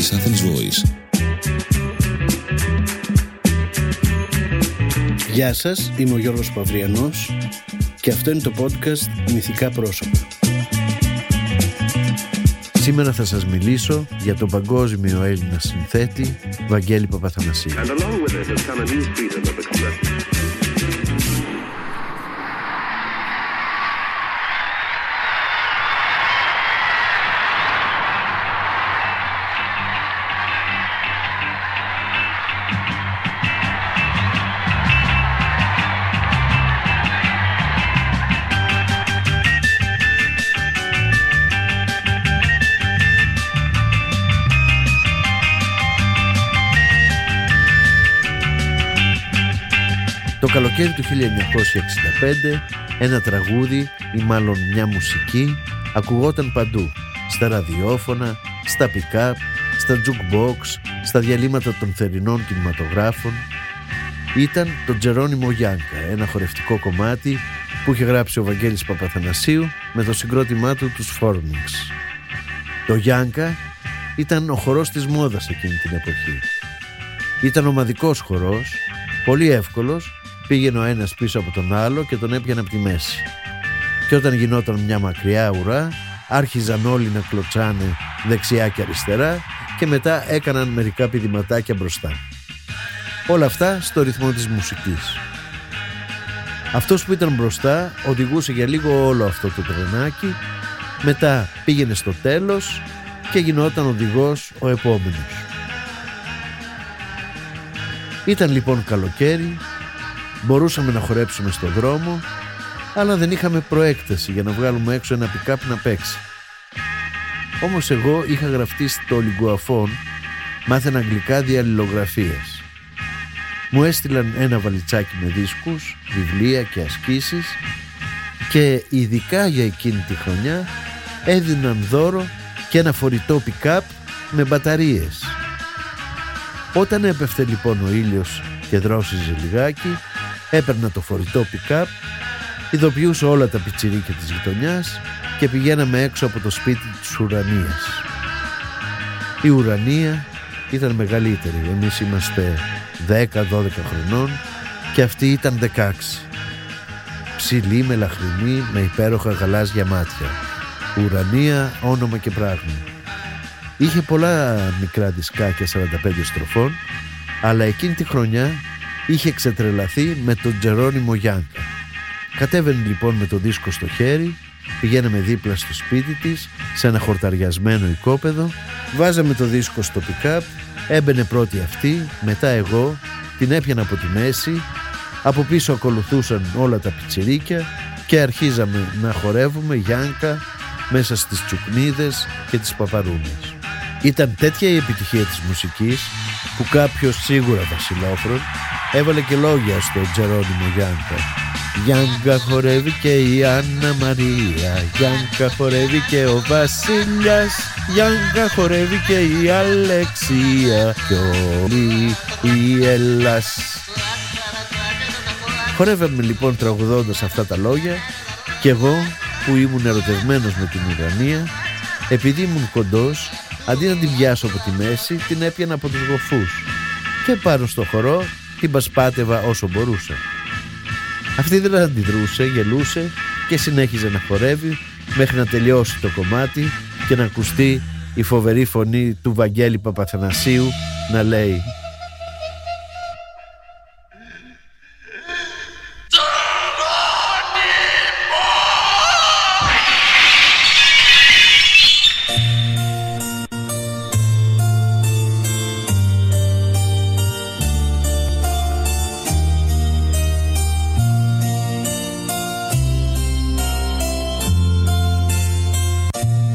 της Athens Voice. Γεια σας, είμαι ο Γιώργος Παυριανός και αυτό είναι το podcast Μυθικά Πρόσωπα. Σήμερα θα σας μιλήσω για τον παγκόσμιο Έλληνα συνθέτη Βαγγέλη Παπαθανασίου. Το καλοκαίρι του 1965 ένα τραγούδι ή μάλλον μια μουσική ακουγόταν παντού. Στα ραδιόφωνα, στα pick-up, στα jukebox, στα διαλύματα των θερινών κινηματογράφων. Ήταν το Τζερόνιμο Γιάνκα, ένα χορευτικό κομμάτι που είχε γράψει ο Βαγγέλης Παπαθανασίου με το συγκρότημά του τους Formings. Το Γιάνκα ήταν ο χορός της μόδας εκείνη την εποχή. Ήταν ομαδικός χορός, πολύ εύκολος πήγαινε ο ένας πίσω από τον άλλο και τον έπιανε από τη μέση. Και όταν γινόταν μια μακριά ουρά, άρχιζαν όλοι να κλωτσάνε δεξιά και αριστερά και μετά έκαναν μερικά πηδηματάκια μπροστά. Όλα αυτά στο ρυθμό της μουσικής. Αυτός που ήταν μπροστά οδηγούσε για λίγο όλο αυτό το τρενάκι, μετά πήγαινε στο τέλος και γινόταν οδηγός ο επόμενος. Ήταν λοιπόν καλοκαίρι Μπορούσαμε να χορέψουμε στο δρόμο, αλλά δεν είχαμε προέκταση για να βγάλουμε έξω ένα pick-up να παίξει. Όμως εγώ είχα γραφτεί στο Λιγκουαφόν, μάθαινα αγγλικά διαλληλογραφίες. Μου έστειλαν ένα βαλιτσάκι με δίσκους, βιβλία και ασκήσεις και ειδικά για εκείνη τη χρονιά έδιναν δώρο και ένα φορητό pick-up με μπαταρίες. Όταν έπεφτε λοιπόν ο ήλιος και δρόσιζε λιγάκι, έπαιρνα το φορητό pick-up, ειδοποιούσα όλα τα πιτσιρίκια της γειτονιάς και πηγαίναμε έξω από το σπίτι της Ουρανίας. Η Ουρανία ήταν μεγαλύτερη, εμείς είμαστε 10-12 χρονών και αυτή ήταν 16. Ψηλή, μελαχρινή, με υπέροχα γαλάζια μάτια. Ουρανία, όνομα και πράγμα. Είχε πολλά μικρά δισκάκια 45 στροφών, αλλά εκείνη τη χρονιά είχε ξετρελαθεί με τον Τζερόνιμο Γιάνκα. Κατέβαινε λοιπόν με το δίσκο στο χέρι, πηγαίναμε δίπλα στο σπίτι της, σε ένα χορταριασμένο οικόπεδο, βάζαμε το δίσκο στο pick-up, έμπαινε πρώτη αυτή, μετά εγώ, την έπιανα από τη μέση, από πίσω ακολουθούσαν όλα τα πιτσιρίκια και αρχίζαμε να χορεύουμε Γιάνκα μέσα στις τσουκνίδες και τις παπαρούνες. Ήταν τέτοια η επιτυχία της μουσικής που κάποιος σίγουρα βασιλόφρον έβαλε και λόγια στο Τζερόνιμο Γιάνκα. Γιάνκα χορεύει και η Άννα Μαρία. Γιάνκα χορεύει και ο Βασίλιας. Γιάνκα χορεύει και η Αλεξία. Και όλη η Ελλάς. Χορεύαμε λοιπόν τραγουδώντας αυτά τα λόγια. Και εγώ που ήμουν ερωτευμένος με την ουρανία Επειδή ήμουν κοντός Αντί να την πιάσω από τη μέση Την έπιανα από τους γοφούς. Και πάνω στο χορό την πασπάτευα όσο μπορούσα. Αυτή δεν αντιδρούσε, γελούσε και συνέχιζε να χορεύει μέχρι να τελειώσει το κομμάτι και να ακουστεί η φοβερή φωνή του Βαγγέλη Παπαθανασίου να λέει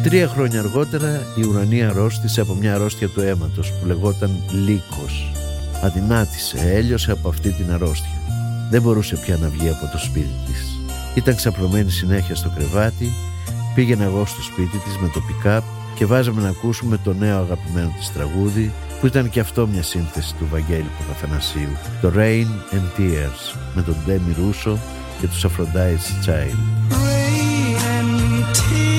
Τρία χρόνια αργότερα η ουρανία αρρώστησε από μια αρρώστια του αίματος που λεγόταν λύκος. Αδυνάτησε, έλειωσε από αυτή την αρρώστια. Δεν μπορούσε πια να βγει από το σπίτι της. Ήταν ξαπλωμένη συνέχεια στο κρεβάτι, πήγαινα εγώ στο σπίτι της με το pick-up και βάζαμε να ακούσουμε το νέο αγαπημένο της τραγούδι που ήταν και αυτό μια σύνθεση του Βαγγέλη Παπαθανασίου, το Rain and Tears με τον Demi Russo και τους Aphrodite's Child. Rain and tears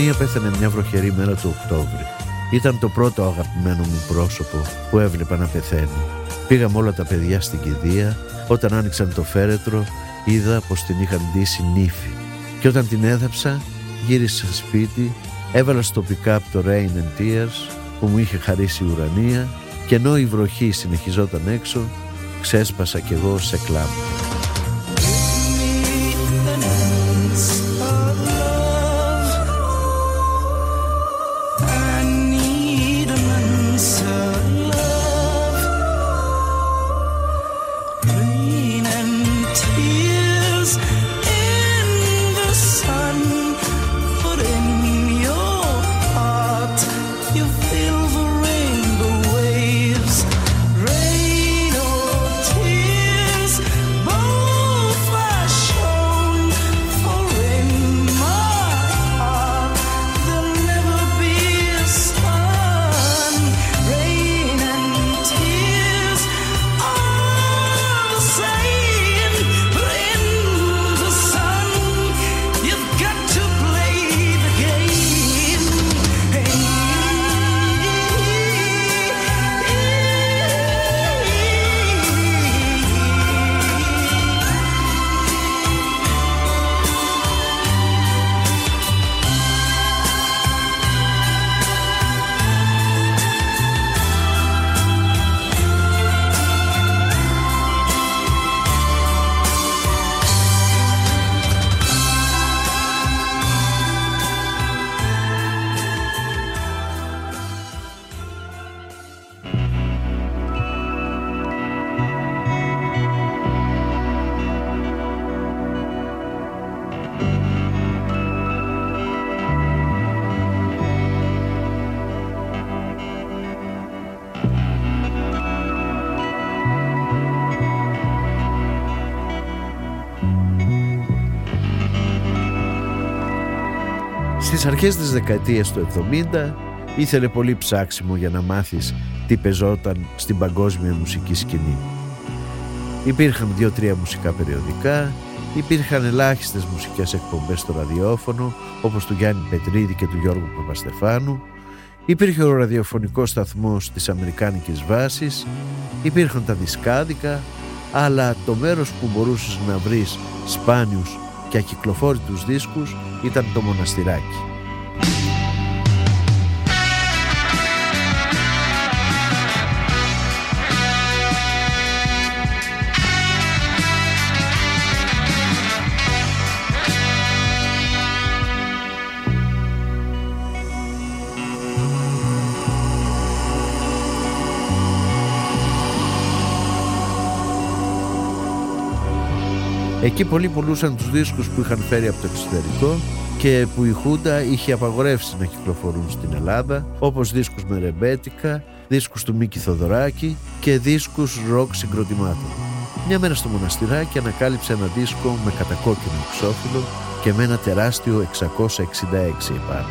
Ουρανία πέθανε μια βροχερή μέρα του Οκτώβρη. Ήταν το πρώτο αγαπημένο μου πρόσωπο που έβλεπα να πεθαίνει. Πήγαμε όλα τα παιδιά στην κηδεία. Όταν άνοιξαν το φέρετρο, είδα πως την είχαν ντύσει νύφη. Και όταν την έδαψα, γύρισα σπίτι, έβαλα στο pick-up το Rain and Tears που μου είχε χαρίσει η ουρανία και ενώ η βροχή συνεχιζόταν έξω, ξέσπασα κι εγώ σε κλάμα. Αρχές της δεκαετίας του 70 ήθελε πολύ ψάξιμο για να μάθεις τι πεζόταν στην παγκόσμια μουσική σκηνή. Υπήρχαν δύο-τρία μουσικά περιοδικά, υπήρχαν ελάχιστες μουσικές εκπομπές στο ραδιόφωνο όπως του Γιάννη Πετρίδη και του Γιώργου Παπαστεφάνου, υπήρχε ο ραδιοφωνικός σταθμός της Αμερικάνικης βάσης, υπήρχαν τα δισκάδικα, αλλά το μέρος που μπορούσες να βρεις σπάνιους και ακυκλοφόρητους δίσκους ήταν το μοναστηράκι. Εκεί πολλοί πουλούσαν τους δίσκους που είχαν φέρει από το εξωτερικό και που η Χούντα είχε απαγορεύσει να κυκλοφορούν στην Ελλάδα όπως δίσκους με ρεμπέτικα, δίσκους του Μίκη Θοδωράκη και δίσκους ροκ συγκροτημάτων. Μια μέρα στο μοναστηράκι ανακάλυψε ένα δίσκο με κατακόκκινο εξώφυλλο και με ένα τεράστιο 666 επάνω.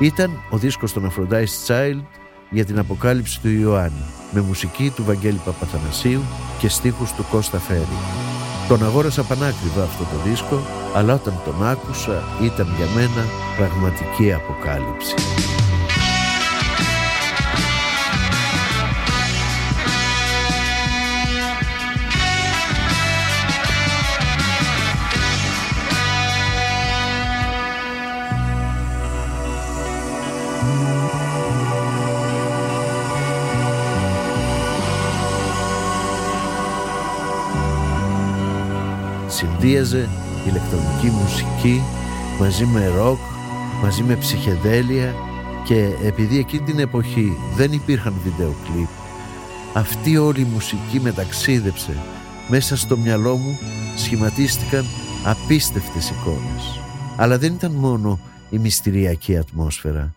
Ήταν ο δίσκος των Aphrodite's Child για την αποκάλυψη του Ιωάννη με μουσική του Βαγγέλη Παπαθανασίου και στίχους του Κώστα Φέρη. Τον αγόρασα πανάκριβα αυτό το δίσκο, αλλά όταν τον άκουσα ήταν για μένα πραγματική αποκάλυψη. Συνδύαζε ηλεκτρονική μουσική μαζί με ροκ, μαζί με ψυχεδέλεια και επειδή εκείνη την εποχή δεν υπήρχαν βίντεο κλιπ αυτή όλη η μουσική μεταξίδεψε. Μέσα στο μυαλό μου σχηματίστηκαν απίστευτες εικόνες. Αλλά δεν ήταν μόνο η μυστηριακή ατμόσφαιρα.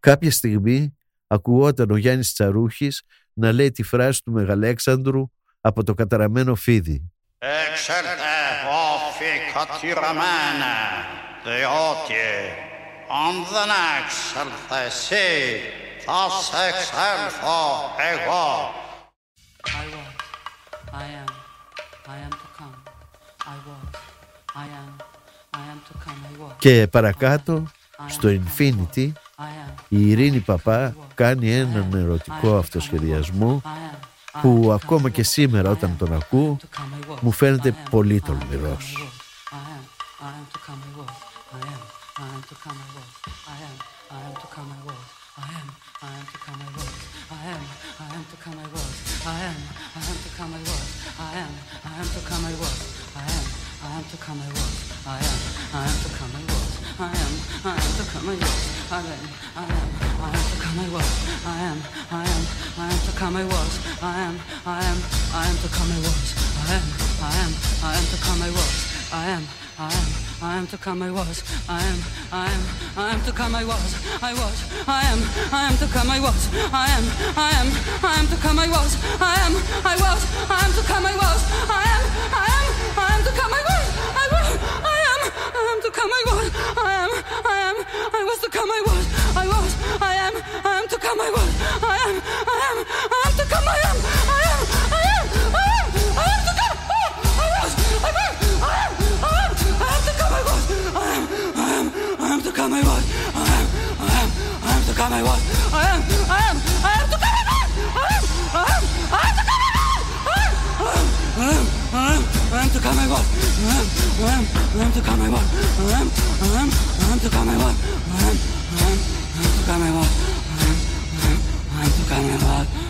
Κάποια στιγμή ακουγόταν ο Γιάννης Τσαρούχης να λέει τη φράση του Μεγαλέξανδρου από το καταραμένο φίδι Εξέλθε όφη κατηραμένα, διότι αν δεν έξελθε εσύ, θα σε εξέλθω εγώ. I was, I am, I am to come. I was, I am, I am to come. I was. Και παρακάτω Στο Infinity η Ειρήνη Παπά κάνει έναν ερωτικό αυτοσχεδιασμό που ακόμα και σήμερα όταν τον ακούω μου φαίνεται πολύ τολμηρός. Was. I am, I am, I am to come I was. I was, I am, I am to come I was. I am, I am, I am to come I was. I am, I was, I am to come I was. I am, I am, I am to come I was. I was, I am, I am to come I was. I am, I am, I was to come I was. I was, I am, I am to come I was. Come I was. I am, I am, I am to come I was. I am, I am, I am to come I was. I am, I am, I am, to come I am, I am, I am to come I am, I am, I am to come I am, I am, I am to come I am, I am, I am to come I was.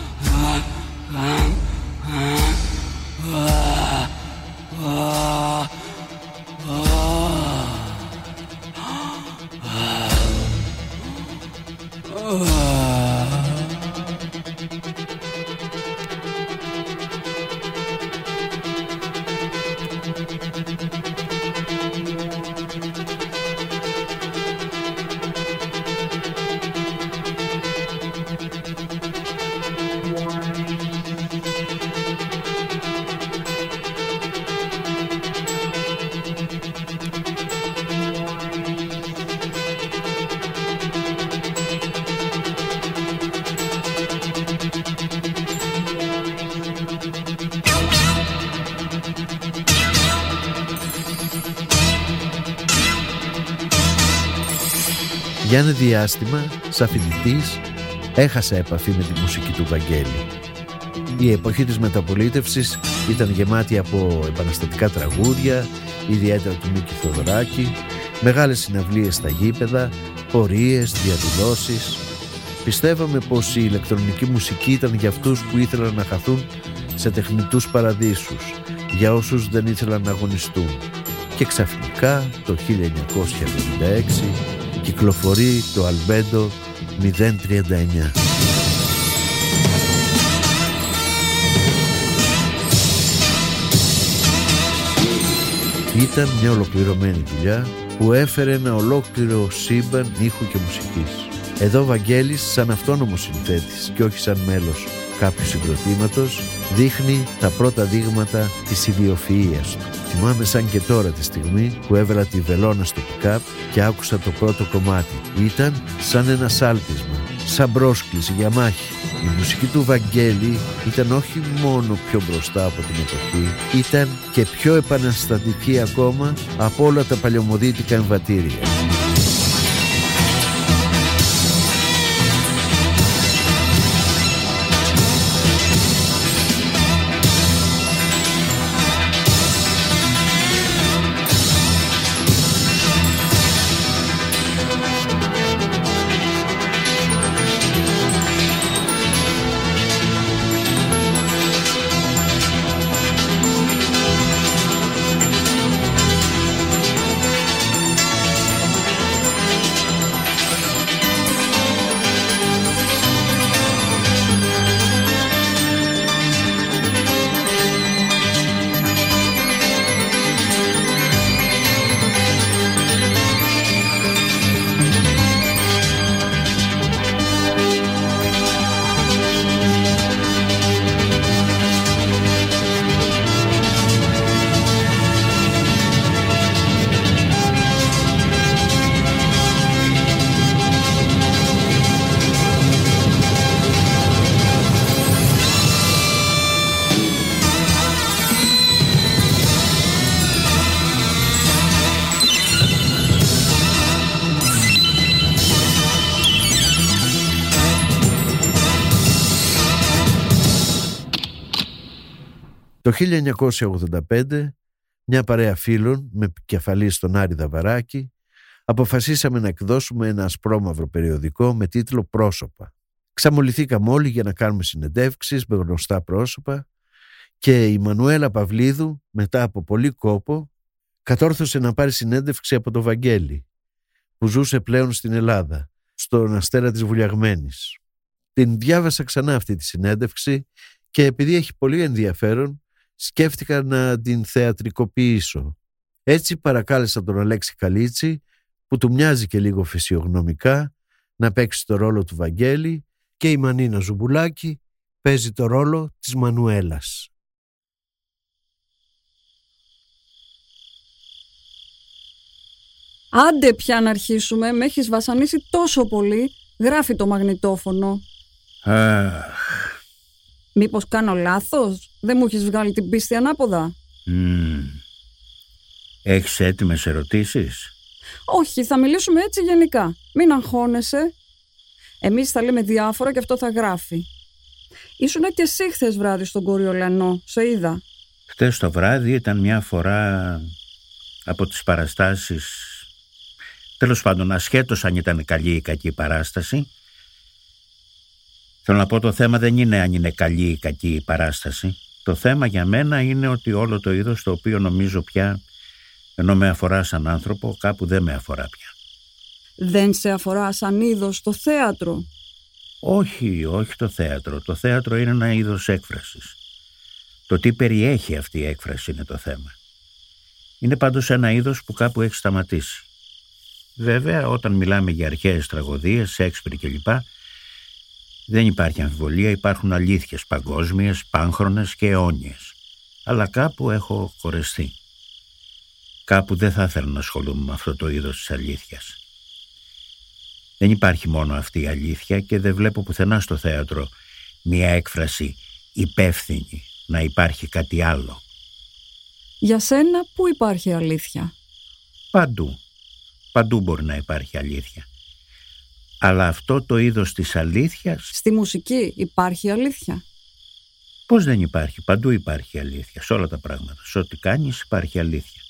Διάστημα, σαν φοιτητή, έχασα επαφή με τη μουσική του Βαγγέλη. Η εποχή της μεταπολίτευσης ήταν γεμάτη από επαναστατικά τραγούδια, ιδιαίτερα του Μίκη Θοδωράκη, μεγάλες συναυλίες στα γήπεδα, πορείες, διαδηλώσεις. Πιστεύαμε πως η ηλεκτρονική μουσική ήταν για αυτούς που ήθελαν να χαθούν σε τεχνητούς παραδείσους, για όσους δεν ήθελαν να αγωνιστούν. Και ξαφνικά το 1976 κυκλοφορεί το Αλμπέντο 039. Ήταν μια ολοκληρωμένη δουλειά που έφερε ένα ολόκληρο σύμπαν ήχου και μουσικής. Εδώ ο Βαγγέλης σαν αυτόνομος συνθέτης και όχι σαν μέλος κάποιου συγκροτήματος δείχνει τα πρώτα δείγματα της ιδιοφυΐας του. Θυμάμαι σαν και τώρα τη στιγμή που έβαλα τη βελόνα στο pick και άκουσα το πρώτο κομμάτι. Ήταν σαν ένα σάλπισμα, σαν πρόσκληση για μάχη. Η μουσική του Βαγγέλη ήταν όχι μόνο πιο μπροστά από την εποχή, ήταν και πιο επαναστατική ακόμα από όλα τα παλαιομοδίτικα εμβατήρια. 1985, μια παρέα φίλων με κεφαλή στον Άρη Δαβαράκη, αποφασίσαμε να εκδώσουμε ένα ασπρόμαυρο περιοδικό με τίτλο «Πρόσωπα». Ξαμοληθήκαμε όλοι για να κάνουμε συνεντεύξεις με γνωστά πρόσωπα και η Μανουέλα Παυλίδου μετά από πολύ κόπο κατόρθωσε να πάρει συνέντευξη από το Βαγγέλη που ζούσε πλέον στην Ελλάδα, στον Αστέρα της Βουλιαγμένης. Την διάβασα ξανά αυτή τη συνέντευξη και επειδή έχει πολύ ενδιαφέρον σκέφτηκα να την θεατρικοποιήσω. Έτσι παρακάλεσα τον Αλέξη Καλίτσι που του μοιάζει και λίγο φυσιογνωμικά να παίξει το ρόλο του Βαγγέλη και η Μανίνα Ζουμπουλάκη παίζει το ρόλο της Μανουέλας. Άντε πια να αρχίσουμε, με έχεις βασανίσει τόσο πολύ, γράφει το μαγνητόφωνο. Αχ. Μήπως κάνω λάθος, δεν μου έχεις βγάλει την πίστη ανάποδα; μμ. Έχεις έτοιμες ερωτήσεις; Όχι, θα μιλήσουμε έτσι γενικά. Μην αγχώνεσαι. Εμείς θα λέμε διάφορα και αυτό θα γράφει. Ήσουν και εσύ χθες βράδυ στον Κοριολανό, σε είδα. Χτες το βράδυ ήταν μια φορά από τις παραστάσεις τέλος πάντων ασχέτως αν ήταν καλή ή κακή παράσταση θέλω να πω το θέμα δεν είναι αν είναι καλή ή κακή η παράσταση το θέμα για μένα είναι ότι όλο το είδος το οποίο νομίζω πια ενώ με αφορά σαν άνθρωπο κάπου δεν με αφορά πια Δεν σε αφορά σαν είδος το θέατρο; όχι, όχι το θέατρο το θέατρο είναι ένα είδος έκφρασης το τι περιέχει αυτή η έκφραση είναι το θέμα είναι πάντως ένα είδος που κάπου έχει σταματήσει. Βέβαια, όταν μιλάμε για αρχαίες τραγωδίες, Σέξπιρ κλπ, δεν υπάρχει αμφιβολία, υπάρχουν αλήθειες παγκόσμιες, πάνχρονες και αιώνιες. Αλλά κάπου έχω κορεστεί. Κάπου δεν θα ήθελα να ασχολούμαι με αυτό το είδος της αλήθειας. Δεν υπάρχει μόνο αυτή η αλήθεια και δεν βλέπω πουθενά στο θέατρο μια έκφραση υπεύθυνη να υπάρχει κάτι άλλο. Για σένα πού υπάρχει αλήθεια; Παντού. Παντού μπορεί να υπάρχει αλήθεια. Αλλά αυτό το είδος της αλήθειας, Στη μουσική υπάρχει αλήθεια; πώς δεν υπάρχει; Παντού υπάρχει αλήθεια. Σε όλα τα πράγματα. Σε ό,τι κάνεις υπάρχει αλήθεια.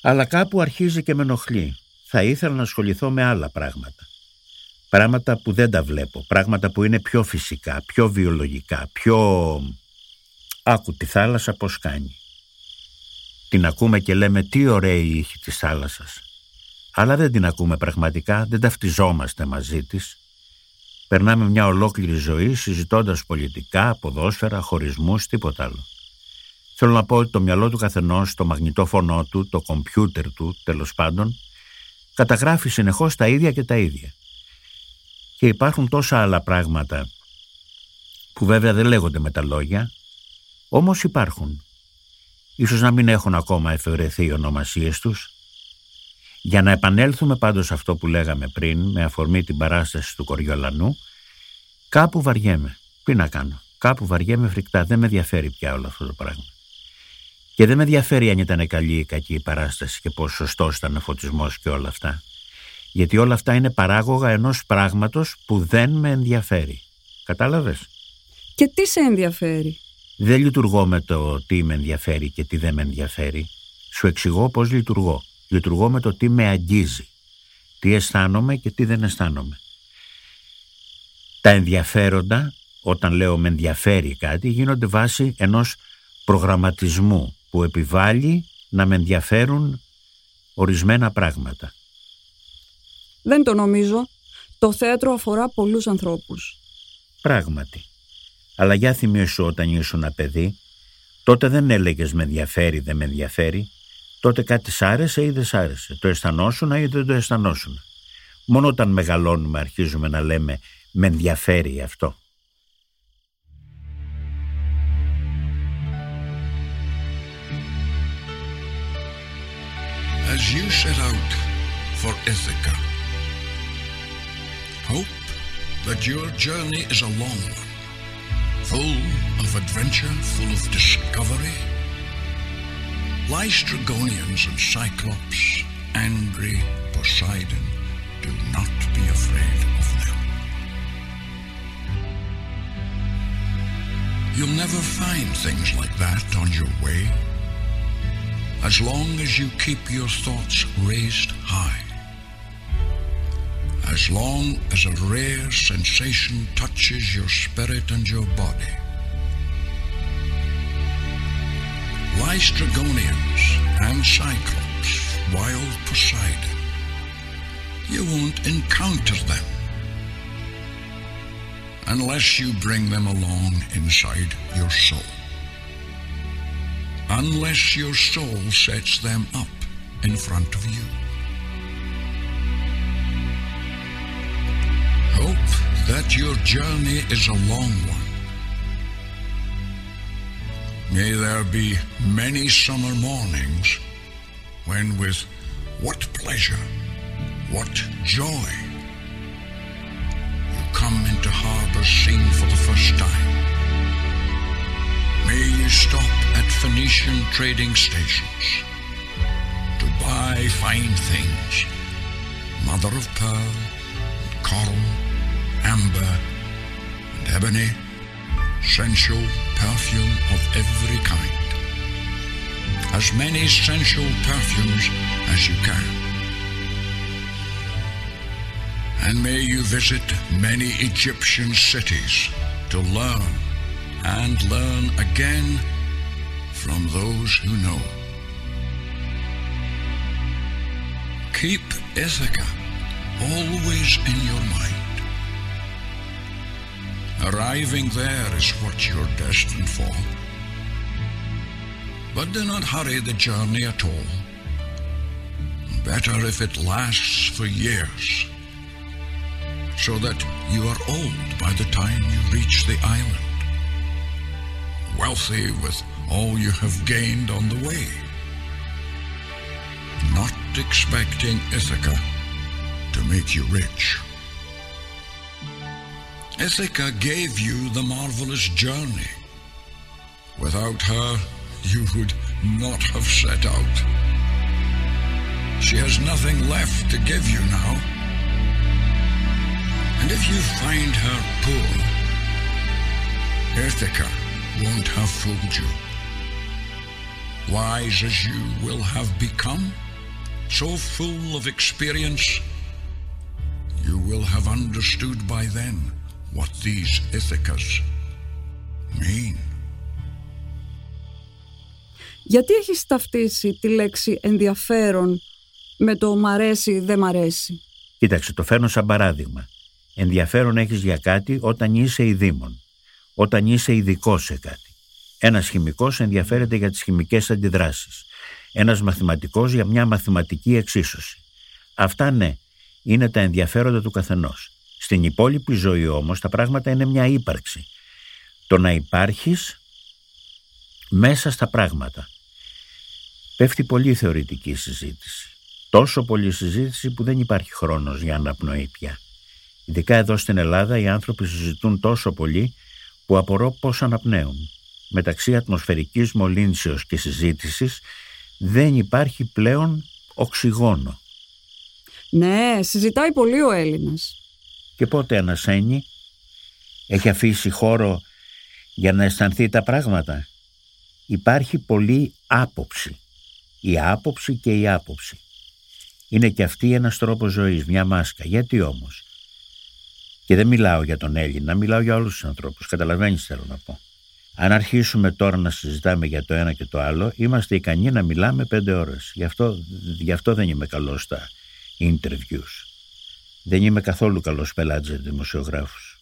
Αλλά κάπου αρχίζει και με ενοχλεί. Θα ήθελα να ασχοληθώ με άλλα πράγματα. Πράγματα που δεν τα βλέπω. Πράγματα που είναι πιο φυσικά, πιο βιολογικά, πιο... Άκου τη θάλασσα πώς κάνει. Την ακούμε και λέμε τι ωραία η ήχη της θάλασσας. Αλλά δεν την ακούμε πραγματικά, δεν ταυτιζόμαστε μαζί της. Περνάμε μια ολόκληρη ζωή συζητώντας πολιτικά, ποδόσφαιρα, χωρισμούς, τίποτα άλλο. Θέλω να πω ότι το μυαλό του καθενός, το μαγνητόφωνο του, το κομπιούτερ του, τέλος πάντων, καταγράφει συνεχώς τα ίδια και τα ίδια. Και υπάρχουν τόσα άλλα πράγματα που βέβαια δεν λέγονται με τα λόγια, όμως υπάρχουν. Ίσως να μην έχουν ακόμα εφευρεθεί οι ονομασίες τους. Για να επανέλθουμε πάντως σε αυτό που λέγαμε πριν, με αφορμή την παράσταση του Κοριολανού, κάπου βαριέμαι. Τι να κάνω; Κάπου βαριέμαι φρικτά. Δεν με ενδιαφέρει πια όλο αυτό το πράγμα. Και δεν με ενδιαφέρει αν ήταν καλή ή κακή η παράσταση και πόσο σωστός ήταν ο φωτισμός και όλα αυτά. Γιατί όλα αυτά είναι παράγωγα ενός πράγματος που δεν με ενδιαφέρει. Κατάλαβες; Και τι σε ενδιαφέρει; Δεν λειτουργώ με το τι με ενδιαφέρει και τι δεν με ενδιαφέρει. Σου εξηγώ πώς λειτουργώ. Λειτουργώ με το τι με αγγίζει. Τι αισθάνομαι και τι δεν αισθάνομαι. Τα ενδιαφέροντα, όταν λέω με ενδιαφέρει κάτι, γίνονται βάση ενός προγραμματισμού που επιβάλλει να με ενδιαφέρουν ορισμένα πράγματα. Δεν το νομίζω. Το θέατρο αφορά πολλούς ανθρώπους. Πράγματι. Αλλά για θυμίσου όταν ήσουν ένα παιδί, τότε δεν έλεγες με ενδιαφέρει, δεν με ενδιαφέρει. Τότε κάτι σ' άρεσε ή δεν σ' άρεσε. Το αισθανόσουν ή δεν το αισθανόσουν. Μόνο όταν μεγαλώνουμε αρχίζουμε να λέμε με ενδιαφέρει αυτό. as you set out for Ithaca. Hope that your journey is a long one, full of adventure, full of discovery. Lystragonians and Cyclops, angry Poseidon, do not be afraid of them. You'll never find things like that on your way. As long as you keep your thoughts raised high. As long as a rare sensation touches your spirit and your body. Lystragonians and Cyclops, wild Poseidon. You won't encounter them unless you bring them along inside your soul. Unless your soul sets them up in front of you. Hope that your journey is a long one. May there be many summer mornings when with what pleasure, what joy you come into harbor seen for the first time. May you stop at Phoenician trading stations to buy fine things, mother of pearl, and coral, amber, and ebony, sensual perfume of every kind. As many sensual perfumes as you can. And may you visit many Egyptian cities to learn and learn again from those who know. Keep Ithaca always in your mind. Arriving there is what you're destined for. But do not hurry the journey at all. Better if it lasts for years, so that you are old by the time you reach the island, wealthy with all you have gained on the way, not expecting Ithaca to make you rich. Ithaca gave you the marvelous journey. Without her, you would not have set out. She has nothing left to give you now. And if you find her poor, Ithaca won't have fooled you. Wise as you will have become, so full of experience, you will have understood by then what these Ithacas mean. Γιατί έχεις ταυτίσει τη λέξη ενδιαφέρον με το μ' αρέσει, δεν μ' αρέσει. Κοίταξε, το φέρνω σαν παράδειγμα. Ενδιαφέρον έχεις για κάτι όταν είσαι ειδήμων, όταν είσαι ειδικό σε κάτι. Ένας χημικός ενδιαφέρεται για τις χημικές αντιδράσεις. Ένας μαθηματικός για μια μαθηματική εξίσωση. Αυτά ναι, είναι τα ενδιαφέροντα του καθενός. Στην υπόλοιπη ζωή όμως τα πράγματα είναι μια ύπαρξη. Το να υπάρχεις μέσα στα πράγματα. Πέφτει πολύ θεωρητική συζήτηση. Τόσο πολύ συζήτηση που δεν υπάρχει χρόνος για αναπνοή πια. Ειδικά εδώ στην Ελλάδα οι άνθρωποι συζητούν τόσο πολύ που απορώ πώς αναπνέουν. Μεταξύ ατμοσφαιρικής μολύνσεως και συζήτησης δεν υπάρχει πλέον οξυγόνο. Ναι, συζητάει πολύ ο Έλληνας. Και πότε ανασένει, έχει αφήσει χώρο για να αισθανθεί τα πράγματα; Υπάρχει πολύ άποψη. Η άποψη και η άποψη. Είναι και αυτή ένας τρόπος ζωής, μια μάσκα. Γιατί όμως; Και δεν μιλάω για τον Έλληνα, μιλάω για όλους τους ανθρώπους. Καταλαβαίνεις θέλω να πω. Αν αρχίσουμε τώρα να συζητάμε για το ένα και το άλλο, είμαστε ικανοί να μιλάμε πέντε ώρες. Γι' αυτό, γι αυτό δεν είμαι καλός στα interviews. Δεν είμαι καθόλου καλός πελάτης για δημοσιογράφους.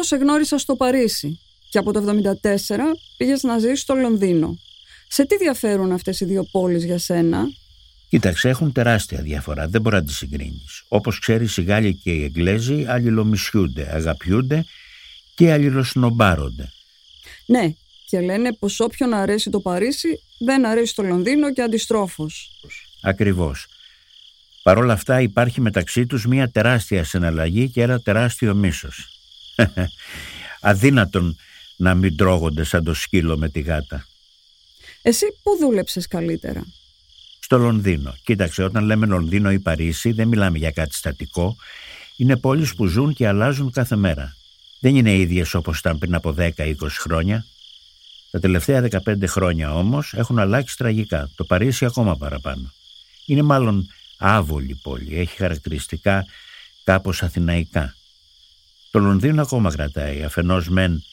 Σε γνώρισα στο Παρίσι και από το 74 πήγες να ζήσεις στο Λονδίνο. Σε τι διαφέρουν αυτές οι δύο πόλεις για σένα; Κοίταξε, έχουν τεράστια διαφορά. Δεν μπορεί να τις συγκρίνεις. Όπως ξέρεις, οι Γάλλοι και οι Εγγλέζοι αλληλομισιούνται, αγαπιούνται και αλληλοσνομπάρονται. Ναι, και λένε πως όποιον αρέσει το Παρίσι δεν αρέσει το Λονδίνο και αντιστρόφως. Ακριβώς. Παρ' όλα αυτά υπάρχει μεταξύ τους μια τεράστια συναλλαγή και ένα τεράστιο μίσος. Αδύνατον να μην τρώγονται σαν το σκύλο με τη γάτα. Εσύ πού δούλεψες καλύτερα; Στο Λονδίνο. Κοίταξε, όταν λέμε Λονδίνο ή Παρίσι δεν μιλάμε για κάτι στατικό. Είναι πόλεις που ζουν και αλλάζουν κάθε μέρα. Δεν είναι ίδιες όπως ήταν πριν από 10-20 χρόνια. Τα τελευταία 15 χρόνια όμως έχουν αλλάξει τραγικά. Το Παρίσι ακόμα παραπάνω. Είναι μάλλον άβολη πόλη. Έχει χαρακτηριστικά κάπως αθηναϊκά. Το Λονδίνο ακόμα κρατάει. Αφενός μεν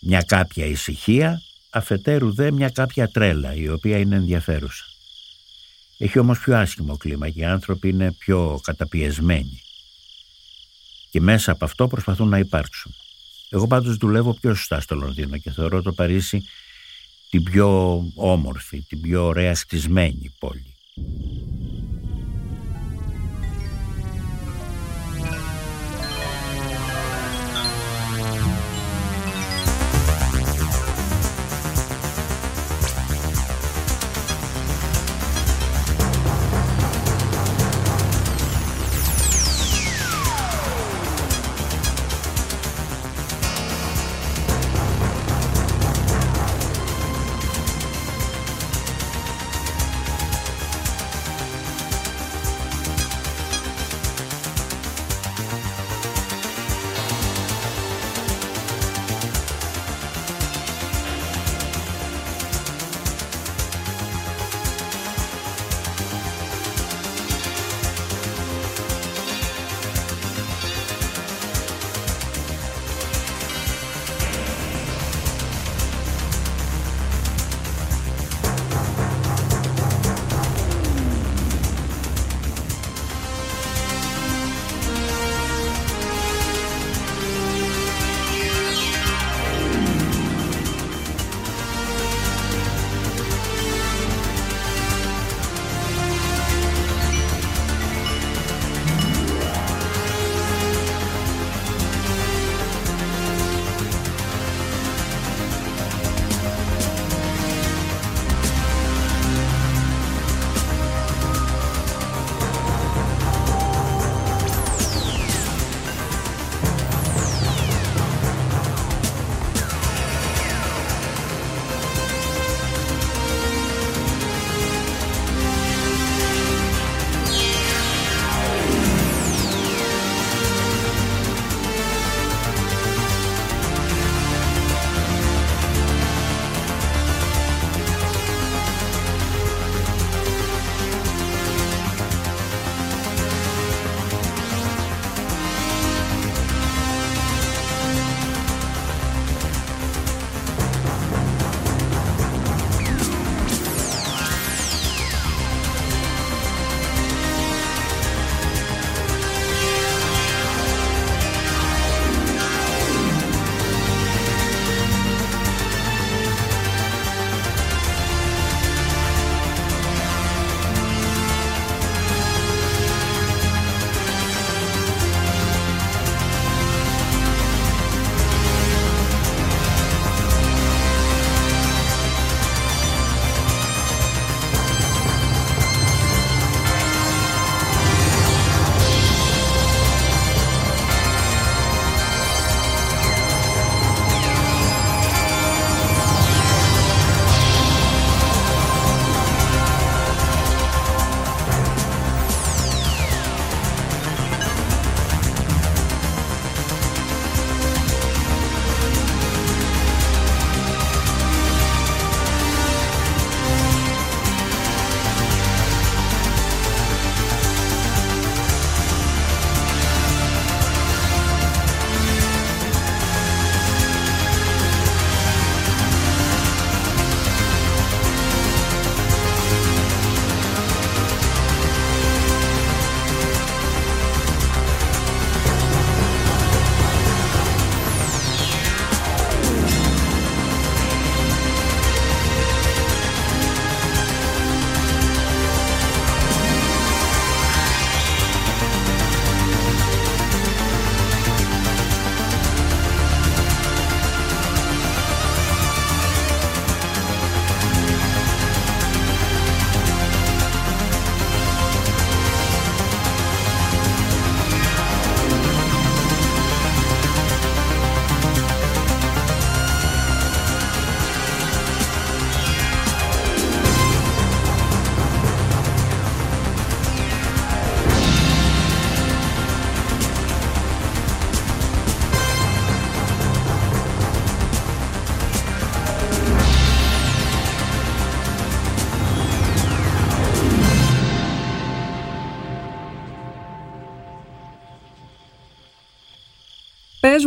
μια κάποια ησυχία, αφετέρου δε μια κάποια τρέλα, η οποία είναι ενδιαφέρουσα. Έχει όμως πιο άσχημο κλίμα και οι άνθρωποι είναι πιο καταπιεσμένοι. Και μέσα από αυτό προσπαθούν να υπάρξουν. Εγώ πάντως δουλεύω πιο σωστά στο Λονδίνο και θεωρώ το Παρίσι την πιο όμορφη, την πιο ωραία χτισμένη πόλη.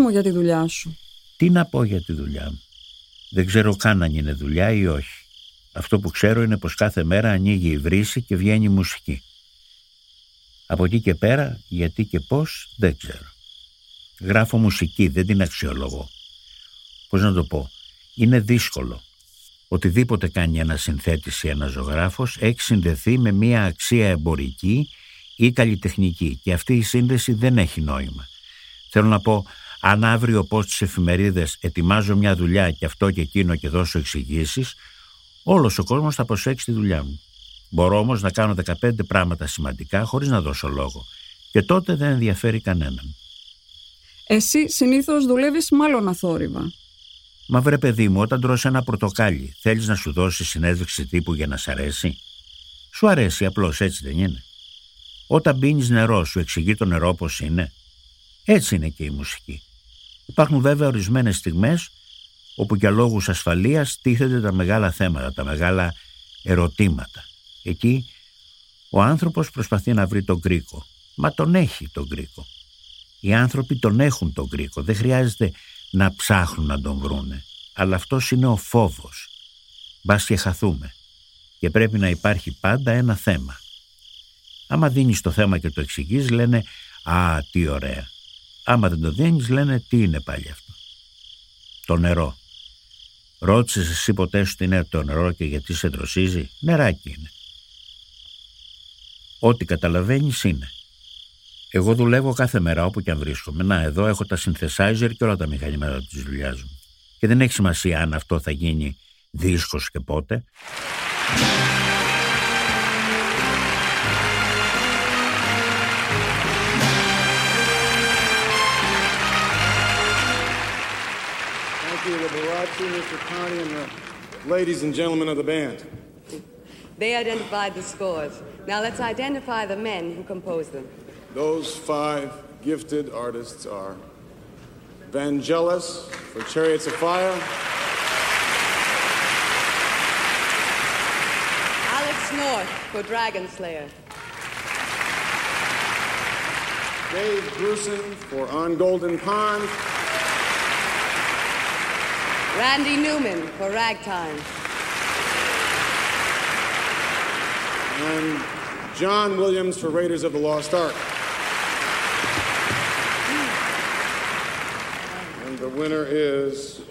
Μου για τη δουλειά σου. Τι να πω για τη δουλειά μου; Δεν ξέρω καν αν είναι δουλειά ή όχι. Αυτό που ξέρω είναι πως κάθε μέρα ανοίγει η βρύση και βγαίνει η μουσική. Από εκεί και πέρα, γιατί και πώς, δεν ξέρω. Γράφω μουσική, δεν την αξιολογώ. Πώς να το πω, είναι δύσκολο. Οτιδήποτε κάνει ένα συνθέτης ή ένα ζωγράφος έχει συνδεθεί με μια αξία εμπορική ή καλλιτεχνική και αυτή η σύνδεση δεν έχει νόημα. Θέλω να πω, αν αύριο πω στις εφημερίδες ετοιμάζω μια δουλειά και αυτό και εκείνο και δώσω εξηγήσεις, όλος ο κόσμος θα προσέξει τη δουλειά μου. Μπορώ όμως να κάνω 15 πράγματα σημαντικά χωρίς να δώσω λόγο και τότε δεν ενδιαφέρει κανέναν. Εσύ συνήθως δουλεύεις μάλλον αθόρυβα. Μα βρε παιδί μου, όταν τρως ένα πορτοκάλι, θέλεις να σου δώσεις συνέντευξη τύπου για να σ' αρέσει; Σου αρέσει απλώς έτσι δεν είναι. Όταν πίνεις νερό, σου εξηγεί το νερό πώς είναι; Έτσι είναι και η μουσική. Υπάρχουν βέβαια ορισμένες στιγμές όπου για λόγους ασφαλείας τίθενται τα μεγάλα θέματα, τα μεγάλα ερωτήματα. Εκεί ο άνθρωπος προσπαθεί να βρει τον κρίκο. Μα τον έχει τον κρίκο. Οι άνθρωποι τον έχουν τον κρίκο. Δεν χρειάζεται να ψάχνουν να τον βρούνε. Αλλά αυτός είναι ο φόβος. Μπας και χαθούμε. Και πρέπει να υπάρχει πάντα ένα θέμα. Άμα δίνεις το θέμα και το εξηγείς λένε «Α, τι ωραία». Άμα δεν το δίνεις λένε «Τι είναι πάλι αυτό». Το νερό. Ρώτησες εσύ ποτέ σου τι είναι το νερό και γιατί σε δροσίζει. Νεράκι είναι. Ό,τι καταλαβαίνεις είναι. Εγώ δουλεύω κάθε μέρα όπου και αν βρίσκομαι. Να, εδώ έχω τα synthesizer και όλα τα μηχανήματα της δουλειάς μου. Και δεν έχει σημασία αν αυτό θα γίνει δίσκος και πότε. Liberace, Mr. Connie, and the ladies and gentlemen of the band. They identified the scores. Now let's identify the men who composed them. Those five gifted artists are Vangelis for Chariots of Fire, Alex North for Dragon Slayer. Dave Grusin for On Golden Pond, Randy Newman for Ragtime. and John Williams for Raiders of the Lost Ark. And the winner is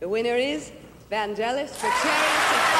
The winner is Vangelis for Chariots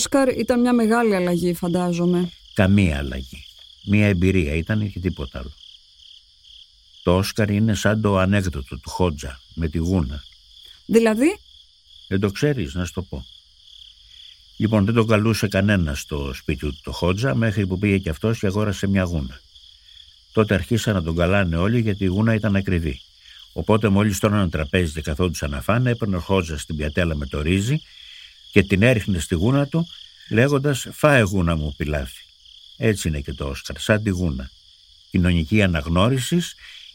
Όσκαρ ήταν μια μεγάλη αλλαγή, φαντάζομαι. Καμία αλλαγή. Μία εμπειρία ήταν και τίποτα άλλο. Το Όσκαρ είναι σαν το ανέκδοτο του Χότζα με τη γούνα. Δηλαδή, Δεν το ξέρεις, να σου το πω. Λοιπόν, δεν τον καλούσε κανένα στο σπίτι του το Χότζα μέχρι που πήγε και αυτός και αγόρασε μια γούνα. Τότε αρχίσαν να τον καλάνε όλοι γιατί η γούνα ήταν ακριβή. Οπότε μόλις τώρα ένα τραπέζι και καθόντουσαν να φάνε, έπαιρνε ο Χότζας στην πιατέλα με το ρύζι και την έριχνε στη γούνα του λέγοντας «Φάε γούνα μου πιλάφι». Έτσι είναι και το Όσκαρ, σαν τη γούνα. Κοινωνική αναγνώρισης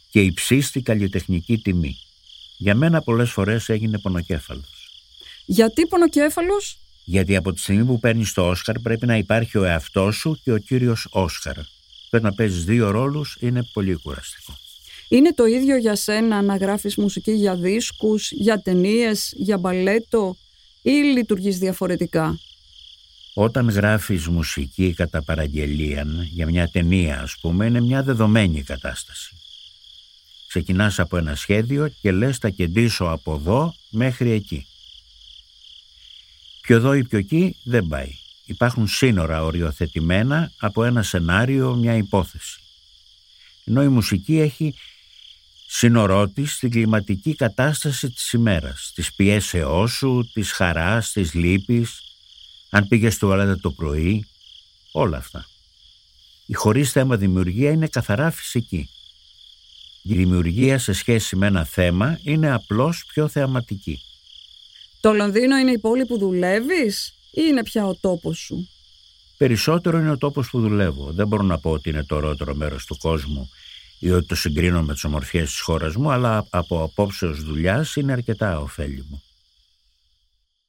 και υψίστη καλλιτεχνική τιμή. Για μένα πολλές φορές έγινε πονοκέφαλος. γιατί πονοκέφαλος; Γιατί από τη στιγμή που παίρνεις το Όσκαρ πρέπει να υπάρχει ο εαυτός σου και ο κύριος Όσκαρ. Πρέπει να παίζεις δύο ρόλους, είναι πολύ κουραστικό. Είναι το ίδιο για σένα να γράφεις μουσική για δίσκους, για ταινίες, για μπαλέτο; Ή λειτουργείς διαφορετικά; Όταν γράφεις μουσική κατά παραγγελία για μια ταινία ας πούμε είναι μια δεδομένη κατάσταση. Ξεκινάς από ένα σχέδιο και λες θα κεντήσω από εδώ μέχρι εκεί. Πιο εδώ ή πιο εκεί δεν πάει. Υπάρχουν σύνορα οριοθετημένα από ένα σενάριο, μια υπόθεση. Ενώ η μουσική έχει σύνορό της στην κλιματική κατάσταση της ημέρας, της πιέσεώς σου, της χαράς, της λύπης, αν πήγες στο τουαλέτα το πρωί, όλα αυτά. Η χωρίς θέμα δημιουργία είναι καθαρά φυσική. Η δημιουργία σε σχέση με ένα θέμα είναι απλώς πιο θεαματική. Το Λονδίνο είναι η πόλη που δουλεύεις ή είναι πια ο τόπος σου; Περισσότερο είναι ο τόπος που δουλεύω. Δεν μπορώ να πω ότι είναι το ωραιότερο μέρος του κόσμου ή ότι το συγκρίνω με τις ομορφιές της χώρας μου, αλλά από απόψεως δουλειάς είναι αρκετά ωφέλιμο.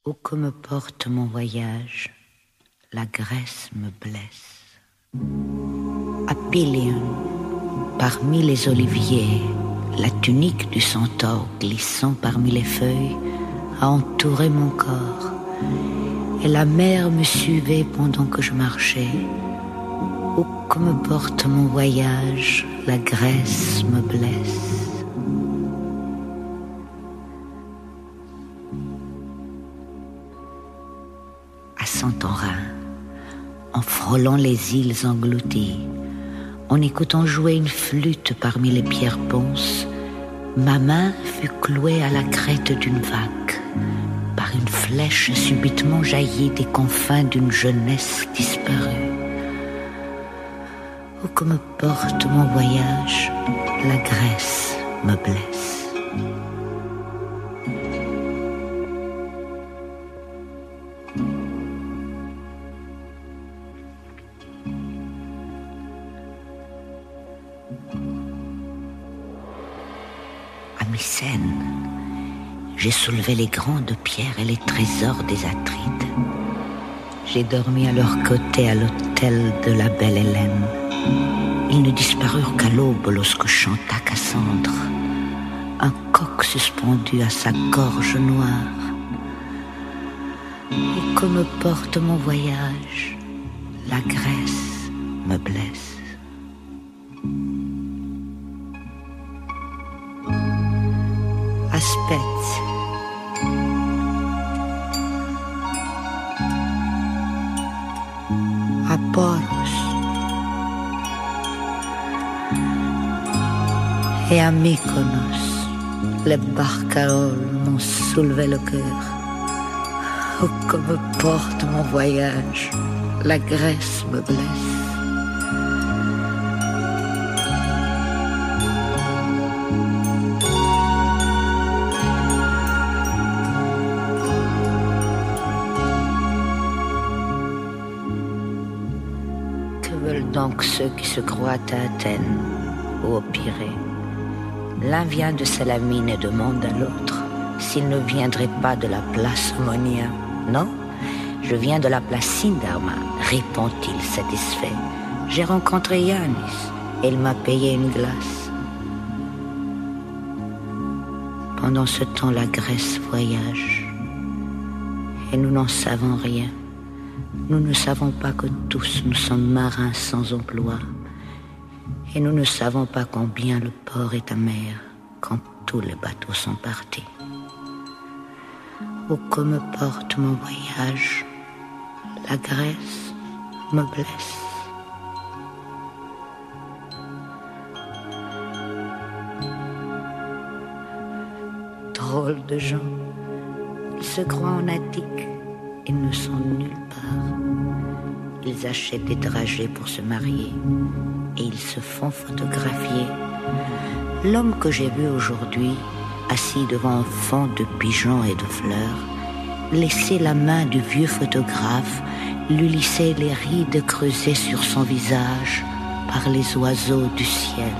Où que me porte mon voyage, la Grèce me blesse. À Pilion, parmi les oliviers, la tunique du centaure glissant parmi les feuilles a entouré mon corps. Et la mer me suivait pendant que je marchais. Que porte mon voyage, la Grèce me blesse. à Santorin, en frôlant les îles englouties, en écoutant jouer une flûte parmi les pierres ponces, ma main fut clouée à la crête d'une vague par une flèche subitement jaillie des confins d'une jeunesse disparue. Où que me porte mon voyage, la Grèce me blesse. À Mycène, j'ai soulevé les grandes pierres et les trésors des Atrides. J'ai dormi à leur côté à l'hôtel de la belle Hélène. Ils ne disparurent qu'à l'aube lorsque chanta Cassandre, un coq suspendu à sa gorge noire. Où que me porte mon voyage, la Grèce me blesse. à Spezia. Et à Mykonos, les barcaroles m'ont soulevé le cœur. Oh, que me porte mon voyage, la Grèce me blesse. Que veulent donc ceux qui se croient à Athènes ou au Pirée L'un vient de Salamine et demande à l'autre s'il ne viendrait pas de la place Monia. Non, je viens de la place Sindarma, répond-il satisfait. J'ai rencontré Yanis il m'a payé une glace. Pendant ce temps, la Grèce voyage et nous n'en savons rien. Nous ne savons pas que tous nous sommes marins sans emploi. Et nous ne savons pas combien le port est amer quand tous les bateaux sont partis. Où que me porte mon voyage, la Grèce me blesse. Drôle de gens, ils se croient en Attique et ne sont nulle part. Ils achètent des dragées pour se marier et ils se font photographier. L'homme que j'ai vu aujourd'hui, assis devant un fond de pigeons et de fleurs, laisser la main du vieux photographe, lui lisser les rides creusées sur son visage par les oiseaux du ciel.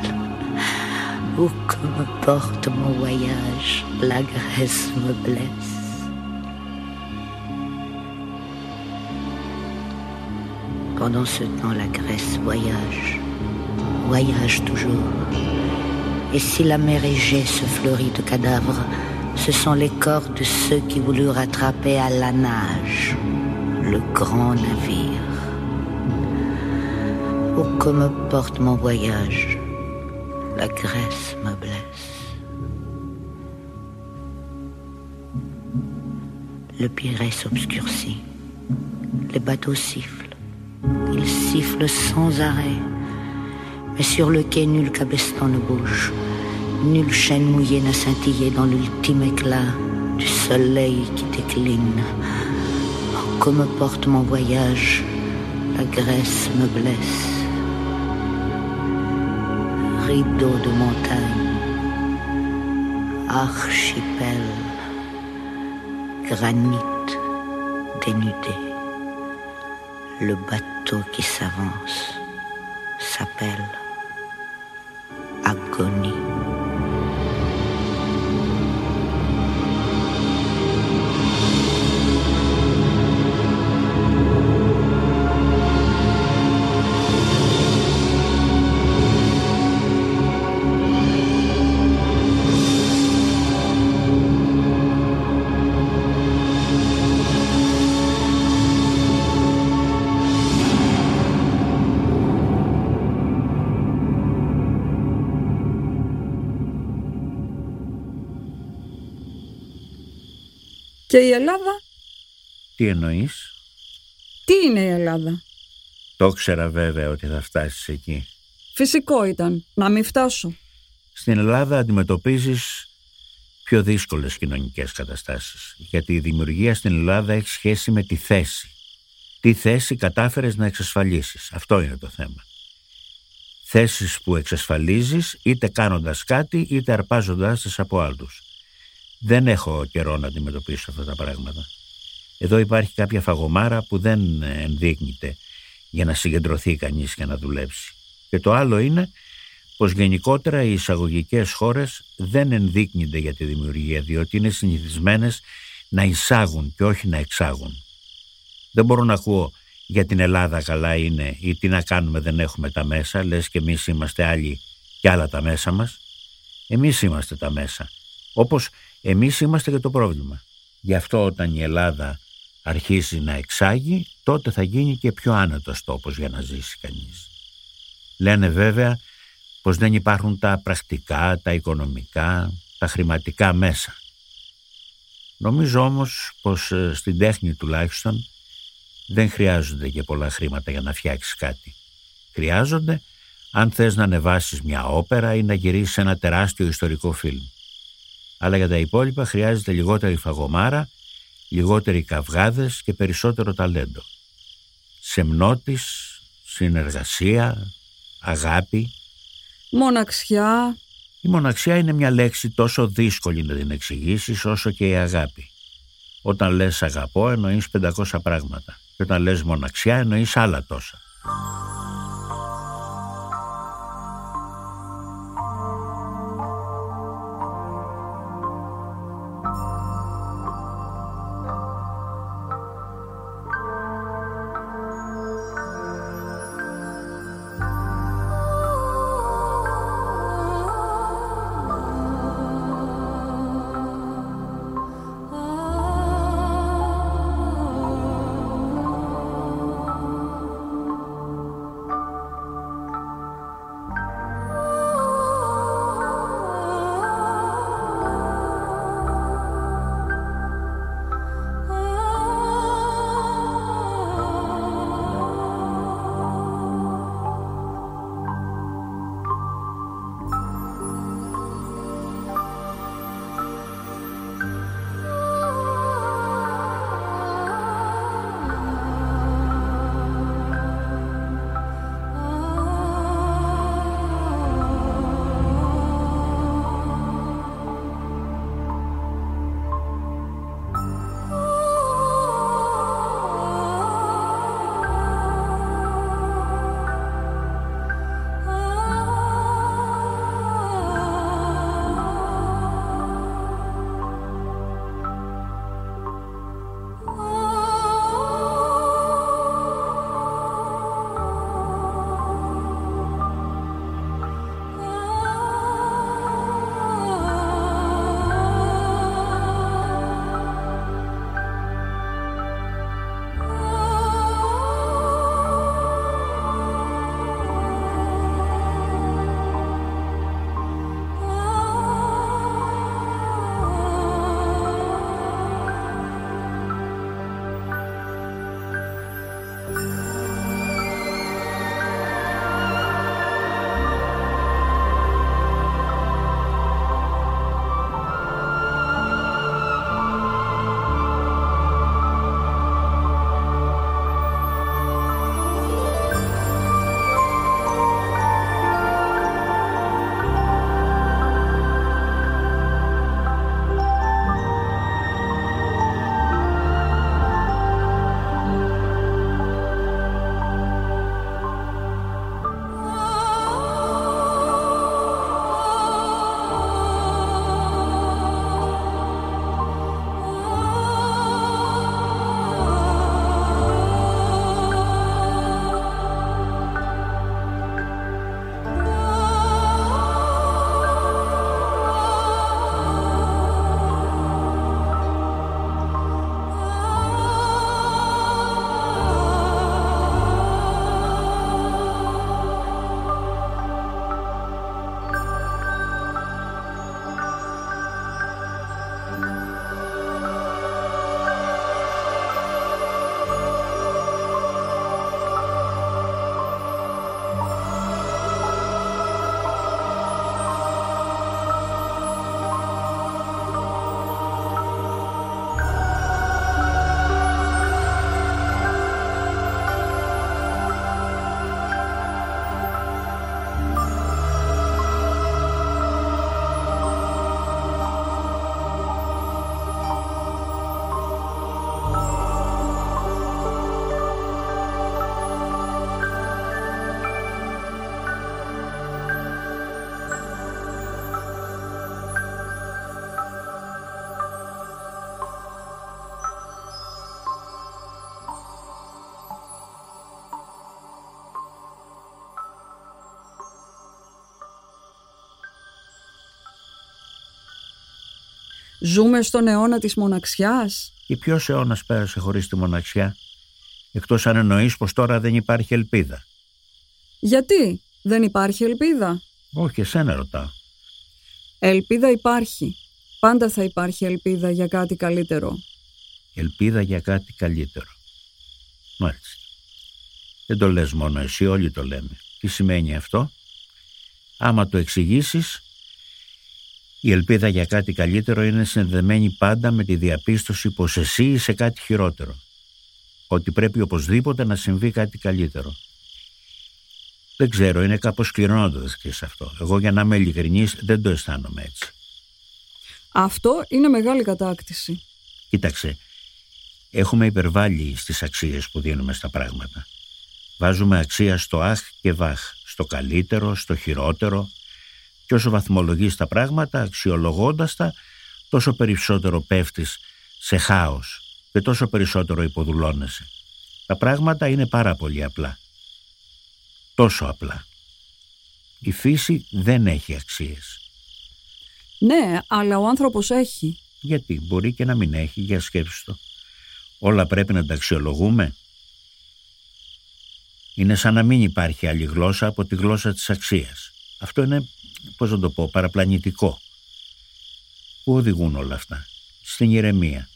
Où que me porte mon voyage, la Grèce me blesse. Pendant ce temps, la Grèce voyage, voyage toujours. Et si la mer Égée se fleurit de cadavres, ce sont les corps de ceux qui voulurent rattraper à la nage le grand navire. Où que me porte mon voyage, la Grèce me blesse. Le Pirée s'obscurcit, les bateaux sifflent. Ils sifflent sans arrêt. Mais sur le quai, nul cabestan ne bouge. Nulle chaîne mouillée n'a scintillé dans l'ultime éclat du soleil qui décline. Oh, comme porte mon voyage, la Grèce me blesse. Rideau de montagne, archipel, granit dénudé. Le bateau qui s'avance s'appelle agonie. Και η Ελλάδα, Τι εννοείς; τι είναι η Ελλάδα; Το ήξερα βέβαια ότι θα φτάσεις εκεί. Φυσικό ήταν να μην φτάσω. Στην Ελλάδα αντιμετωπίζεις πιο δύσκολες κοινωνικές καταστάσεις. Γιατί η δημιουργία στην Ελλάδα έχει σχέση με τη θέση. Τι θέση κατάφερες να εξασφαλίσεις. Αυτό είναι το θέμα. Θέσεις που εξασφαλίζεις είτε κάνοντας κάτι είτε αρπάζοντάς τις από άλλους. Δεν έχω καιρό να αντιμετωπίσω αυτά τα πράγματα. Εδώ υπάρχει κάποια φαγωμάρα που δεν ενδείκνυται για να συγκεντρωθεί κανείς και να δουλέψει. Και το άλλο είναι πως γενικότερα οι εισαγωγικές χώρες δεν ενδείκνυνται για τη δημιουργία διότι είναι συνηθισμένες να εισάγουν και όχι να εξάγουν. Δεν μπορώ να ακούω για την Ελλάδα καλά είναι ή τι να κάνουμε δεν έχουμε τα μέσα, λες και εμείς είμαστε άλλοι και άλλα τα μέσα μας. Εμείς είμαστε τα μέσα, όπως εμείς είμαστε και το πρόβλημα. Γι' αυτό όταν η Ελλάδα αρχίσει να εξάγει, τότε θα γίνει και πιο άνετος τόπος για να ζήσει κανείς. Λένε βέβαια πως δεν υπάρχουν τα πρακτικά, τα οικονομικά, τα χρηματικά μέσα. Νομίζω όμως πως ε, στην τέχνη τουλάχιστον δεν χρειάζονται και πολλά χρήματα για να φτιάξεις κάτι. Χρειάζονται αν θες να ανεβάσεις μια όπερα ή να γυρίσεις ένα τεράστιο ιστορικό φιλμ. Αλλά για τα υπόλοιπα χρειάζεται λιγότερη φαγωμάρα, λιγότεροι καυγάδες και περισσότερο ταλέντο. Σεμνότης, συνεργασία, αγάπη. Μοναξιά, Η μοναξιά είναι μια λέξη τόσο δύσκολη να την εξηγήσεις όσο και η αγάπη. Όταν λες αγαπώ εννοείς 500 πράγματα και όταν λες μοναξιά εννοείς άλλα τόσα. Ζούμε στον αιώνα της μοναξιάς. Και ποιος αιώνας πέρασε χωρίς τη μοναξιά. Εκτός αν εννοείς πως τώρα δεν υπάρχει ελπίδα. Γιατί δεν υπάρχει ελπίδα; Όχι, εσένα ρωτάω. Ελπίδα υπάρχει. Πάντα θα υπάρχει ελπίδα για κάτι καλύτερο. Ελπίδα για κάτι καλύτερο. Μάλιστα. Δεν το λες μόνο εσύ, όλοι το λέμε. Τι σημαίνει αυτό; Άμα το εξηγήσεις, η ελπίδα για κάτι καλύτερο είναι συνδεμένη πάντα με τη διαπίστωση πως εσύ είσαι κάτι χειρότερο. Ότι πρέπει οπωσδήποτε να συμβεί κάτι καλύτερο. Δεν ξέρω, είναι κάπως σκληρό να το δεχτείς αυτό. Εγώ για να είμαι ειλικρινής δεν το αισθάνομαι έτσι. Αυτό είναι μεγάλη κατάκτηση. Κοίταξε, έχουμε υπερβάλει στις αξίες που δίνουμε στα πράγματα. Βάζουμε αξία στο αχ και βαχ, στο καλύτερο, στο χειρότερο και όσο βαθμολογείς τα πράγματα, αξιολογώντας τα, τόσο περισσότερο πέφτεις σε χάος και τόσο περισσότερο υποδουλώνεσαι. Τα πράγματα είναι πάρα πολύ απλά. Τόσο απλά. Η φύση δεν έχει αξίες. Ναι, αλλά ο άνθρωπος έχει. Γιατί μπορεί και να μην έχει, για σκέψου το. Όλα πρέπει να τα αξιολογούμε. Είναι σαν να μην υπάρχει άλλη γλώσσα από τη γλώσσα της αξίας. Αυτό είναι, πώς να το πω, παραπλανητικό. Πού οδηγούν όλα αυτά; Στην ηρεμία.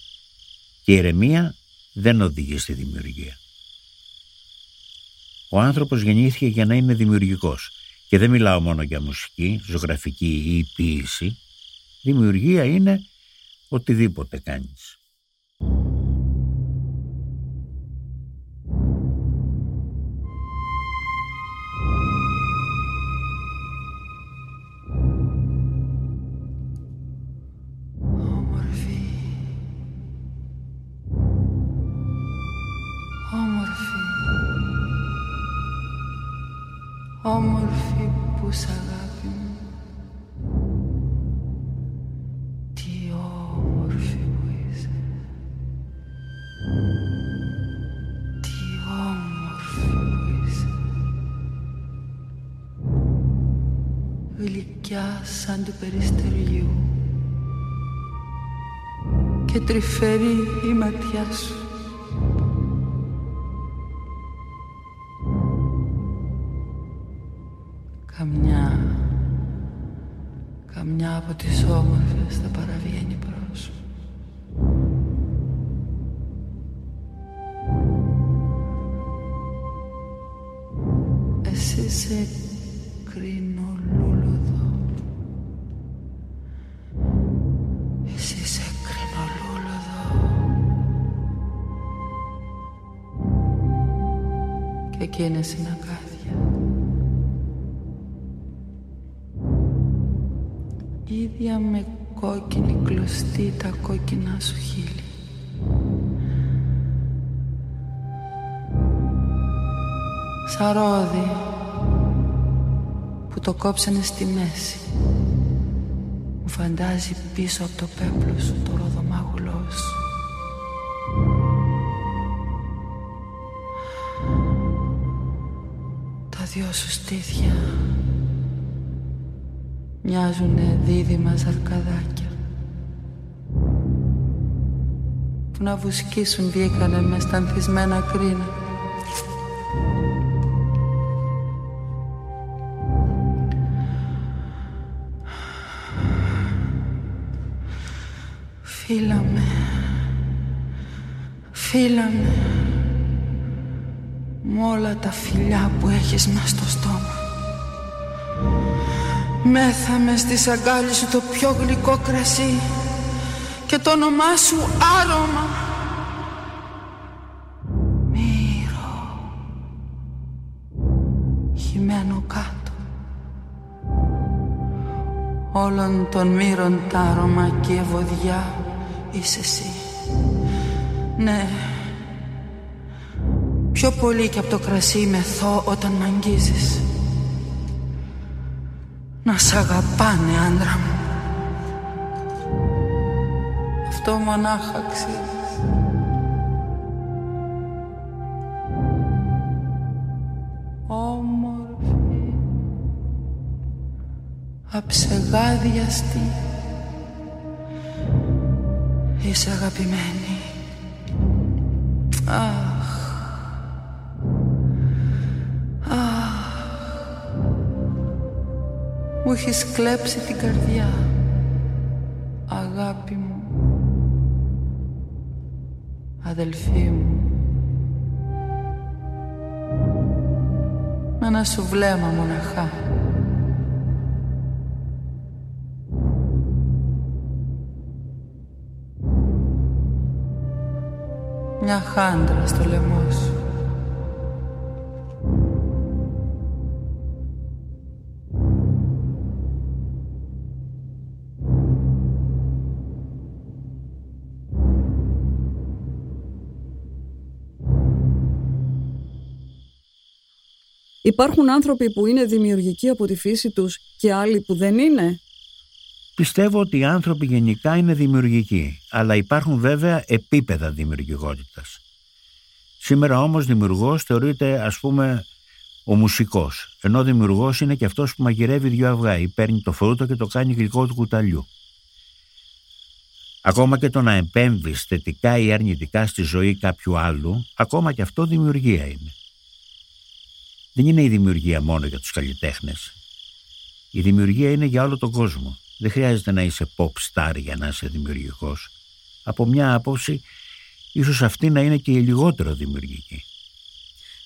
Και η ηρεμία δεν οδηγεί στη δημιουργία. Ο άνθρωπος γεννήθηκε για να είναι δημιουργικός. Και δεν μιλάω μόνο για μουσική, ζωγραφική ή ποίηση. Δημιουργία είναι οτιδήποτε κάνεις. Σαν του περιστεριού. Και τρυφερή η ματιά σου. Καμιά, καμιά από τις όμορφες θα παραβιαίνει πρόσωπο. Σαρόδι που το κόψανε στη μέση. Μου φαντάζει πίσω από το πέπλο σου το ροδομάγουλό σου. Τα δυο σου στήθια μοιάζουνε δίδυμα ζαρκαδάκια που να βουσκήσουν βγήκανε μες στα ανθισμένα κρίνα. Φίλαμε με όλα τα φιλιά που έχεις μες στο στόμα. Μέθαμε στη σαγκάλη σου το πιο γλυκό κρασί και το όνομά σου άρωμα. Μύρο. Χυμένο κάτω. Όλων των μύρων τα άρωμα και η ευωδιά είσαι εσύ. Ναι. Πιο πολύ και από το κρασί μεθώ όταν μ' αγγίζεις. Να σ' αγαπάνε άντρα μου. Αυτό μονάχα αξίζεις Όμορφη. Αψεγάδιαστη Είσαι αγαπημένη. Αχ Αχ Μου έχεις κλέψει την καρδιά Αγάπη μου. Αδελφή μου. Με ένα σου βλέμμα μοναχά χάντρα στο λαιμό σου Υπάρχουν άνθρωποι που είναι δημιουργικοί από τη φύση τους και άλλοι που δεν είναι; Πιστεύω ότι οι άνθρωποι γενικά είναι δημιουργικοί, αλλά υπάρχουν βέβαια επίπεδα δημιουργικότητας. Σήμερα όμως δημιουργός θεωρείται ας πούμε ο μουσικός, ενώ δημιουργός είναι και αυτός που μαγειρεύει δυο αυγά ή παίρνει το φρούτο και το κάνει γλυκό του κουταλιού. Ακόμα και το να επέμβει θετικά ή αρνητικά στη ζωή κάποιου άλλου, ακόμα και αυτό δημιουργία είναι. Δεν είναι η δημιουργία μόνο για τους καλλιτέχνες. Η δημιουργία είναι για όλο τον κόσμο. Δεν χρειάζεται να είσαι pop star για να είσαι δημιουργικός. Από μια άποψη, ίσως αυτή να είναι και η λιγότερο δημιουργική.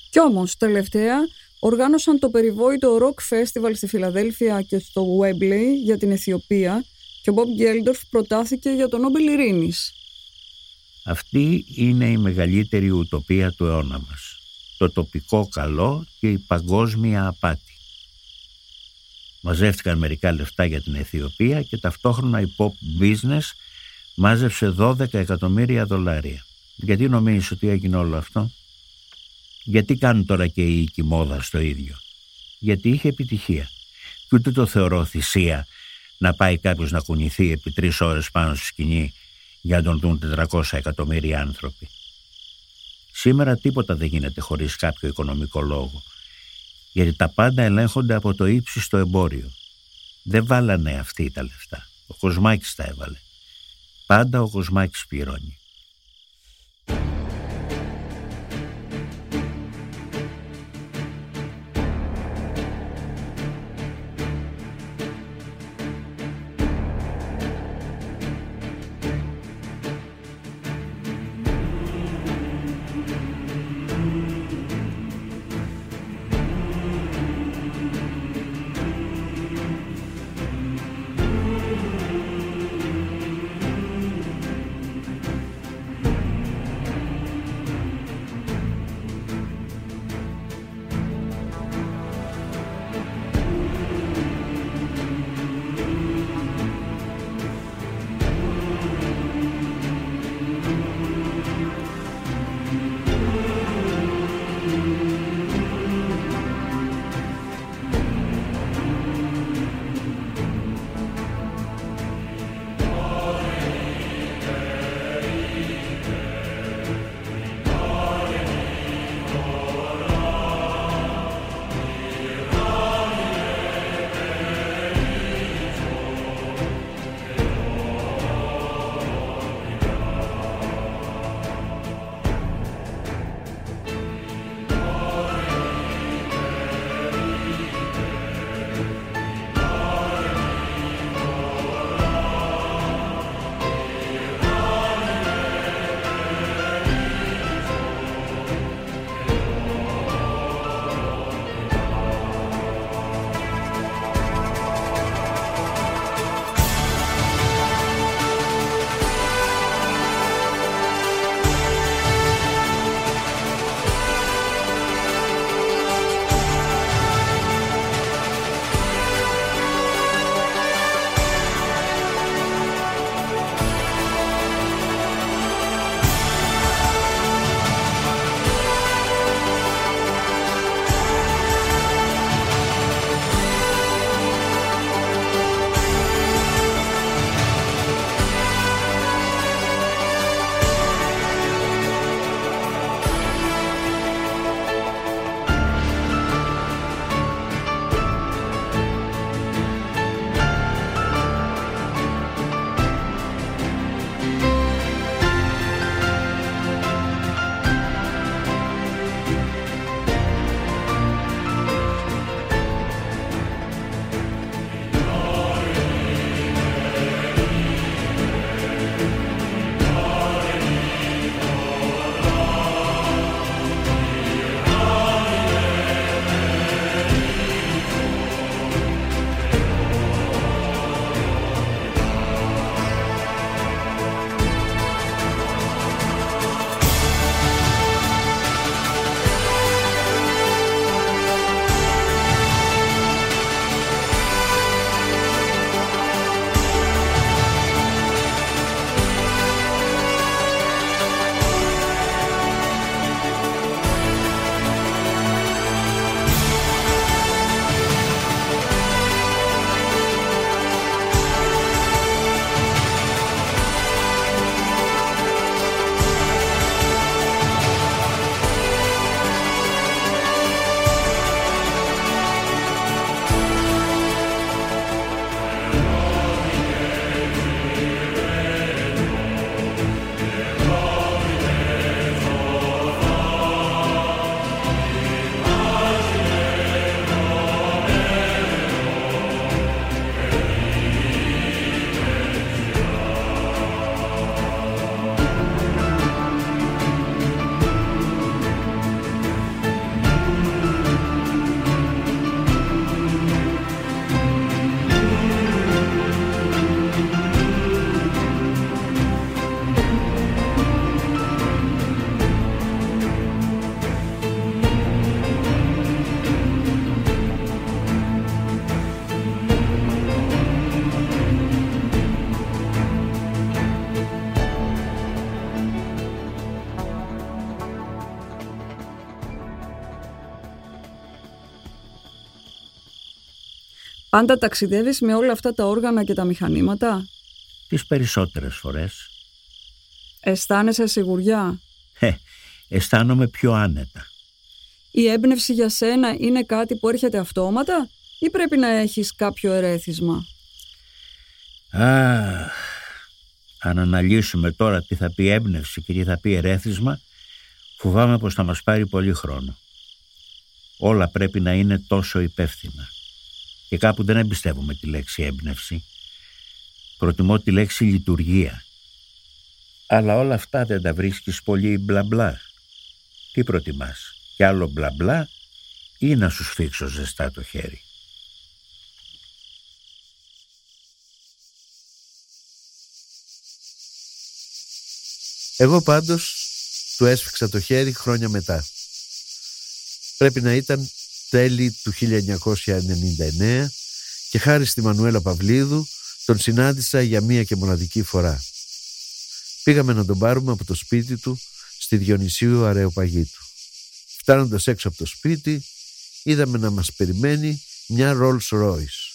Κι όμως, τελευταία, οργάνωσαν το περιβόητο Rock Festival στη Φιλαδέλφια και στο Webley για την Αιθιοπία και ο Bob Geldof προτάθηκε για τον Νόμπελ Ειρήνης. Αυτή είναι η μεγαλύτερη ουτοπία του αιώνα μας. Το τοπικό καλό και η παγκόσμια απάτη. Μαζεύτηκαν μερικά λεφτά για την Αιθιοπία και ταυτόχρονα η pop business μάζεψε 12 εκατομμύρια δολάρια. Γιατί νομίζεις ότι έγινε όλο αυτό; Γιατί κάνουν τώρα και οι οίκοι μόδα στο ίδιο; Γιατί είχε επιτυχία. Και ούτε το θεωρώ θυσία να πάει κάποιος να κουνηθεί επί τρεις ώρες πάνω στη σκηνή για να τον δουν 400 εκατομμύρια άνθρωποι. Σήμερα τίποτα δεν γίνεται χωρίς κάποιο οικονομικό λόγο γιατί τα πάντα ελέγχονται από το ύψιστο εμπόριο. Δεν βάλανε αυτοί τα λεφτά. Ο Κοσμάκης τα έβαλε. Πάντα ο Κοσμάκης πληρώνει. Πάντα ταξιδεύεις με όλα αυτά τα όργανα και τα μηχανήματα; Τις περισσότερες φορές. Αισθάνεσαι σιγουριά; Ε, αισθάνομαι πιο άνετα. Η έμπνευση για σένα είναι κάτι που έρχεται αυτόματα ή πρέπει να έχεις κάποιο ερέθισμα; Αχ, αν αναλύσουμε τώρα τι θα πει έμπνευση και τι θα πει ερέθισμα, φοβάμαι πως θα μας πάρει πολύ χρόνο. Όλα πρέπει να είναι τόσο υπεύθυνα. Και κάπου δεν εμπιστεύομαι τη λέξη έμπνευση. Προτιμώ τη λέξη λειτουργία. Αλλά όλα αυτά δεν τα βρίσκεις πολύ μπλα μπλα. Τι προτιμάς, κι άλλο μπλα μπλα ή να σου σφίξω ζεστά το χέρι; Εγώ πάντως του έσφιξα το χέρι χρόνια μετά. Πρέπει να ήταν τέλη του 1999 και χάρη στη Μανουέλα Παυλίδου τον συνάντησα για μία και μοναδική φορά. Πήγαμε να τον πάρουμε από το σπίτι του στη Διονυσίου Αρεοπαγίτου. Φτάνοντας έξω από το σπίτι είδαμε να μας περιμένει μια Rolls Royce.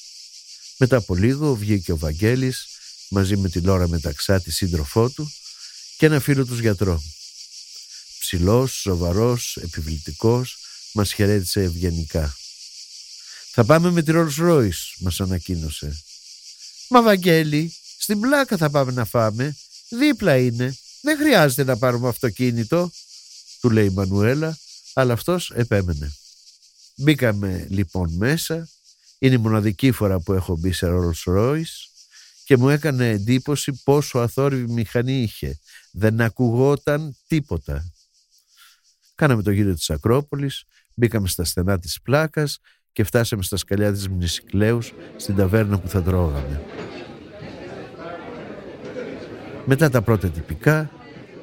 Μετά από λίγο βγήκε ο Βαγγέλης μαζί με τη Λόρα Μεταξά τη σύντροφό του και ένα φίλο τους γιατρό. Ψηλός, σοβαρός, επιβλητικός, μας χαιρέτησε ευγενικά. «Θα πάμε με τη Rolls Royce», μας ανακοίνωσε. «Μα Βαγγέλη, στην πλάκα θα πάμε να φάμε. Δίπλα είναι. Δεν χρειάζεται να πάρουμε αυτοκίνητο», του λέει η Μανουέλα, αλλά αυτός επέμενε. Μπήκαμε λοιπόν μέσα. Είναι η μοναδική φορά που έχω μπει σε Rolls Royce και μου έκανε εντύπωση πόσο αθόρυβη μηχανή είχε. Δεν ακουγόταν τίποτα. Κάναμε το γύρο της Ακρόπολης, μπήκαμε στα στενά της πλάκας και φτάσαμε στα σκαλιά της Μνησικλέους στην ταβέρνα που θα τρώγαμε. Μετά τα πρώτα τυπικά,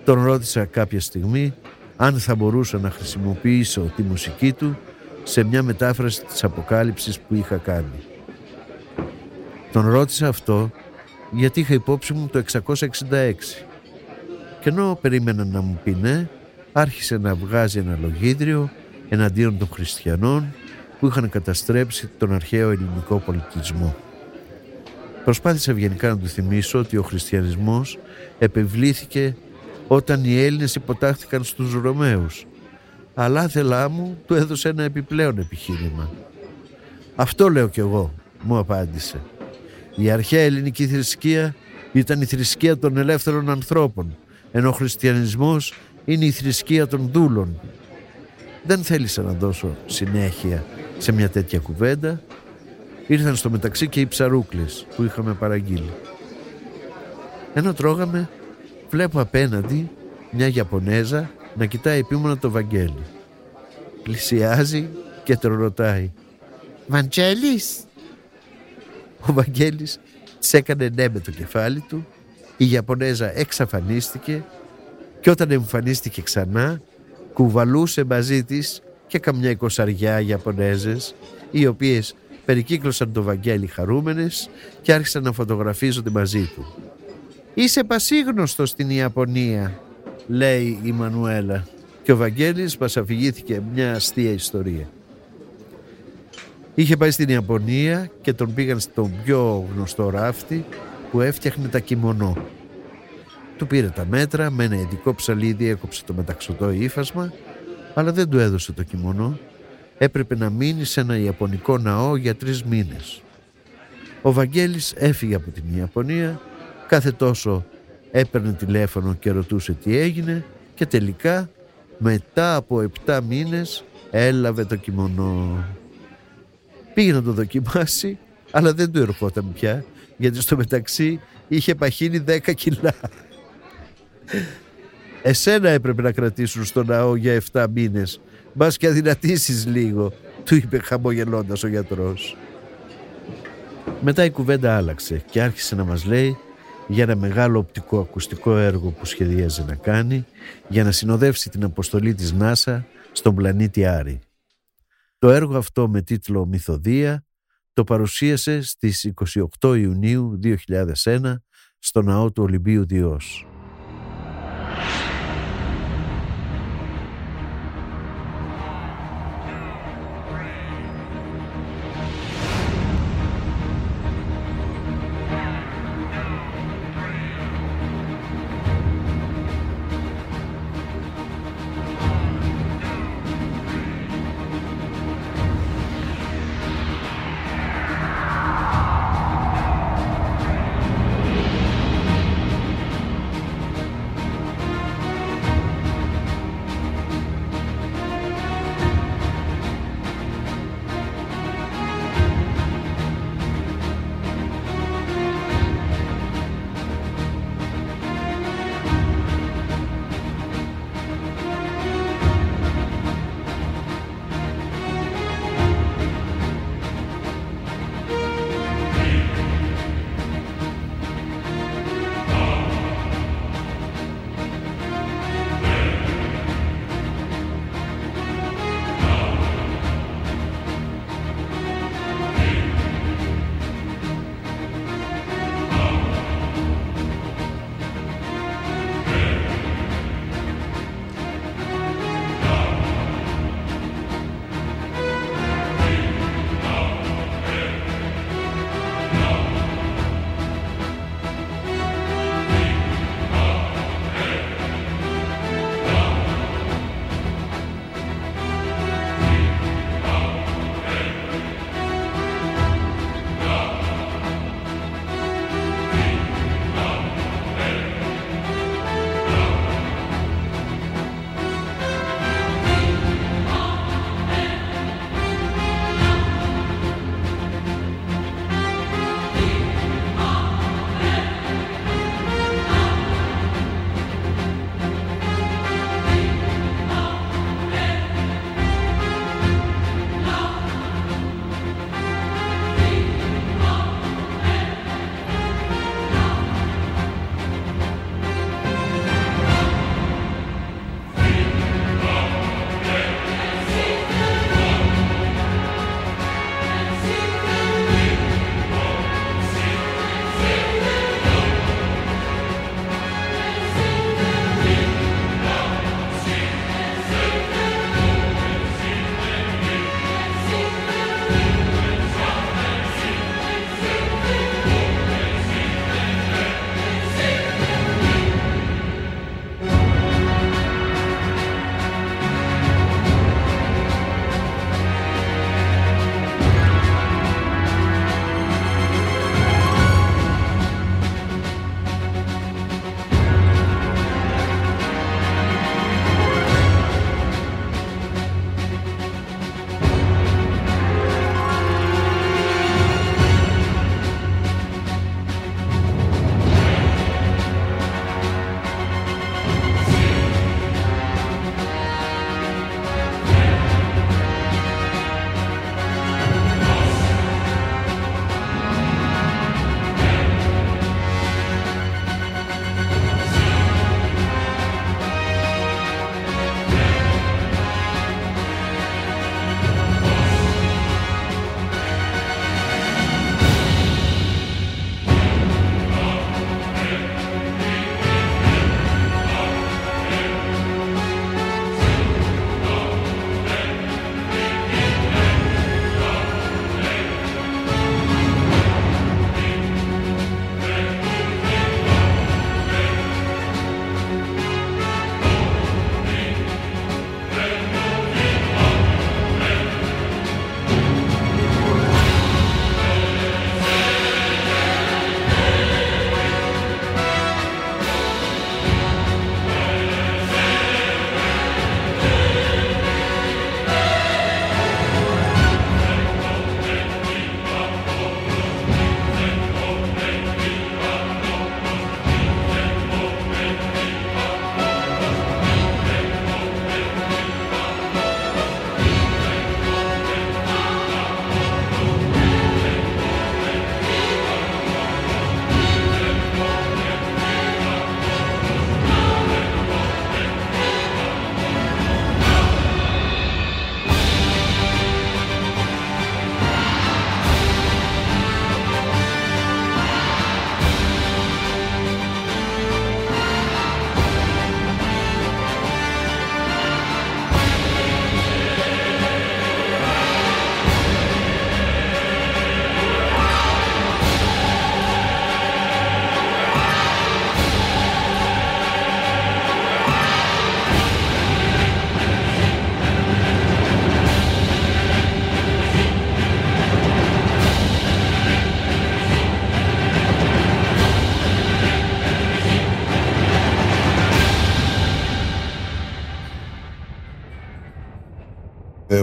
τον ρώτησα κάποια στιγμή αν θα μπορούσα να χρησιμοποιήσω τη μουσική του σε μια μετάφραση της αποκάλυψης που είχα κάνει. Τον ρώτησα αυτό γιατί είχα υπόψη μου το 666 και ενώ περίμενα να μου πει ναι, άρχισε να βγάζει ένα λογίδριο εναντίον των χριστιανών που είχαν καταστρέψει τον αρχαίο ελληνικό πολιτισμό. Προσπάθησα ευγενικά να του θυμίσω ότι ο χριστιανισμός επιβλήθηκε όταν οι Έλληνες υποτάχθηκαν στους Ρωμαίους αλλά θέλά μου του έδωσε ένα επιπλέον επιχείρημα. Αυτό λέω κι εγώ, μου απάντησε. Η αρχαία ελληνική θρησκεία ήταν η θρησκεία των ελεύθερων ανθρώπων, ενώ ο χριστιανισμός είναι η θρησκεία των δούλων. Δεν θέλησα να δώσω συνέχεια σε μια τέτοια κουβέντα. Ήρθαν στο μεταξύ και οι ψαρούκλες που είχαμε παραγγείλει. Ενώ τρώγαμε, βλέπω απέναντι μια Ιαπωνέζα να κοιτάει επίμονα το Βαγγέλη. Πλησιάζει και τον ρωτάει «Βαγγέλης» Ο Βαγγέλης της έκανε ναι με το κεφάλι του η Ιαπωνέζα εξαφανίστηκε και όταν εμφανίστηκε ξανά κουβαλούσε μαζί της και καμιά εικοσαριά Ιαπωνέζες οι οποίες περικύκλωσαν το Βαγγέλη χαρούμενες και άρχισαν να φωτογραφίζονται μαζί του. «Είσαι πασίγνωστος στην Ιαπωνία», λέει η Μανουέλα και ο Βαγγέλης μας αφηγήθηκε μια αστεία ιστορία. Είχε πάει στην Ιαπωνία και τον πήγαν στον πιο γνωστό ράφτη που έφτιαχνε τα κιμονό. Του πήρε τα μέτρα, με ένα ειδικό ψαλίδι έκοψε το μεταξωτό ύφασμα, αλλά δεν του έδωσε το κιμονό. Έπρεπε να μείνει σε ένα Ιαπωνικό ναό για τρεις μήνες. Ο Βαγγέλης έφυγε από την Ιαπωνία, κάθε τόσο έπαιρνε τηλέφωνο και ρωτούσε τι έγινε και τελικά μετά από 7 μήνες έλαβε το κιμονό. Πήγε να το δοκιμάσει, αλλά δεν του ερχόταν πια, γιατί στο μεταξύ είχε παχύνει 10 κιλά. Εσένα έπρεπε να κρατήσουν στο ναό για 7 μήνες. Μπας και αδυνατήσεις λίγο, του είπε χαμογελώντας ο γιατρός. Μετά η κουβέντα άλλαξε και άρχισε να μας λέει για ένα μεγάλο οπτικό ακουστικό έργο που σχεδίαζε να κάνει για να συνοδεύσει την αποστολή της ΝΑΣΑ στον πλανήτη Άρη. Το έργο αυτό με τίτλο «Μυθοδία» το παρουσίασε στις 28 Ιουνίου 2001 στο ναό του Ολυμπίου Διός. you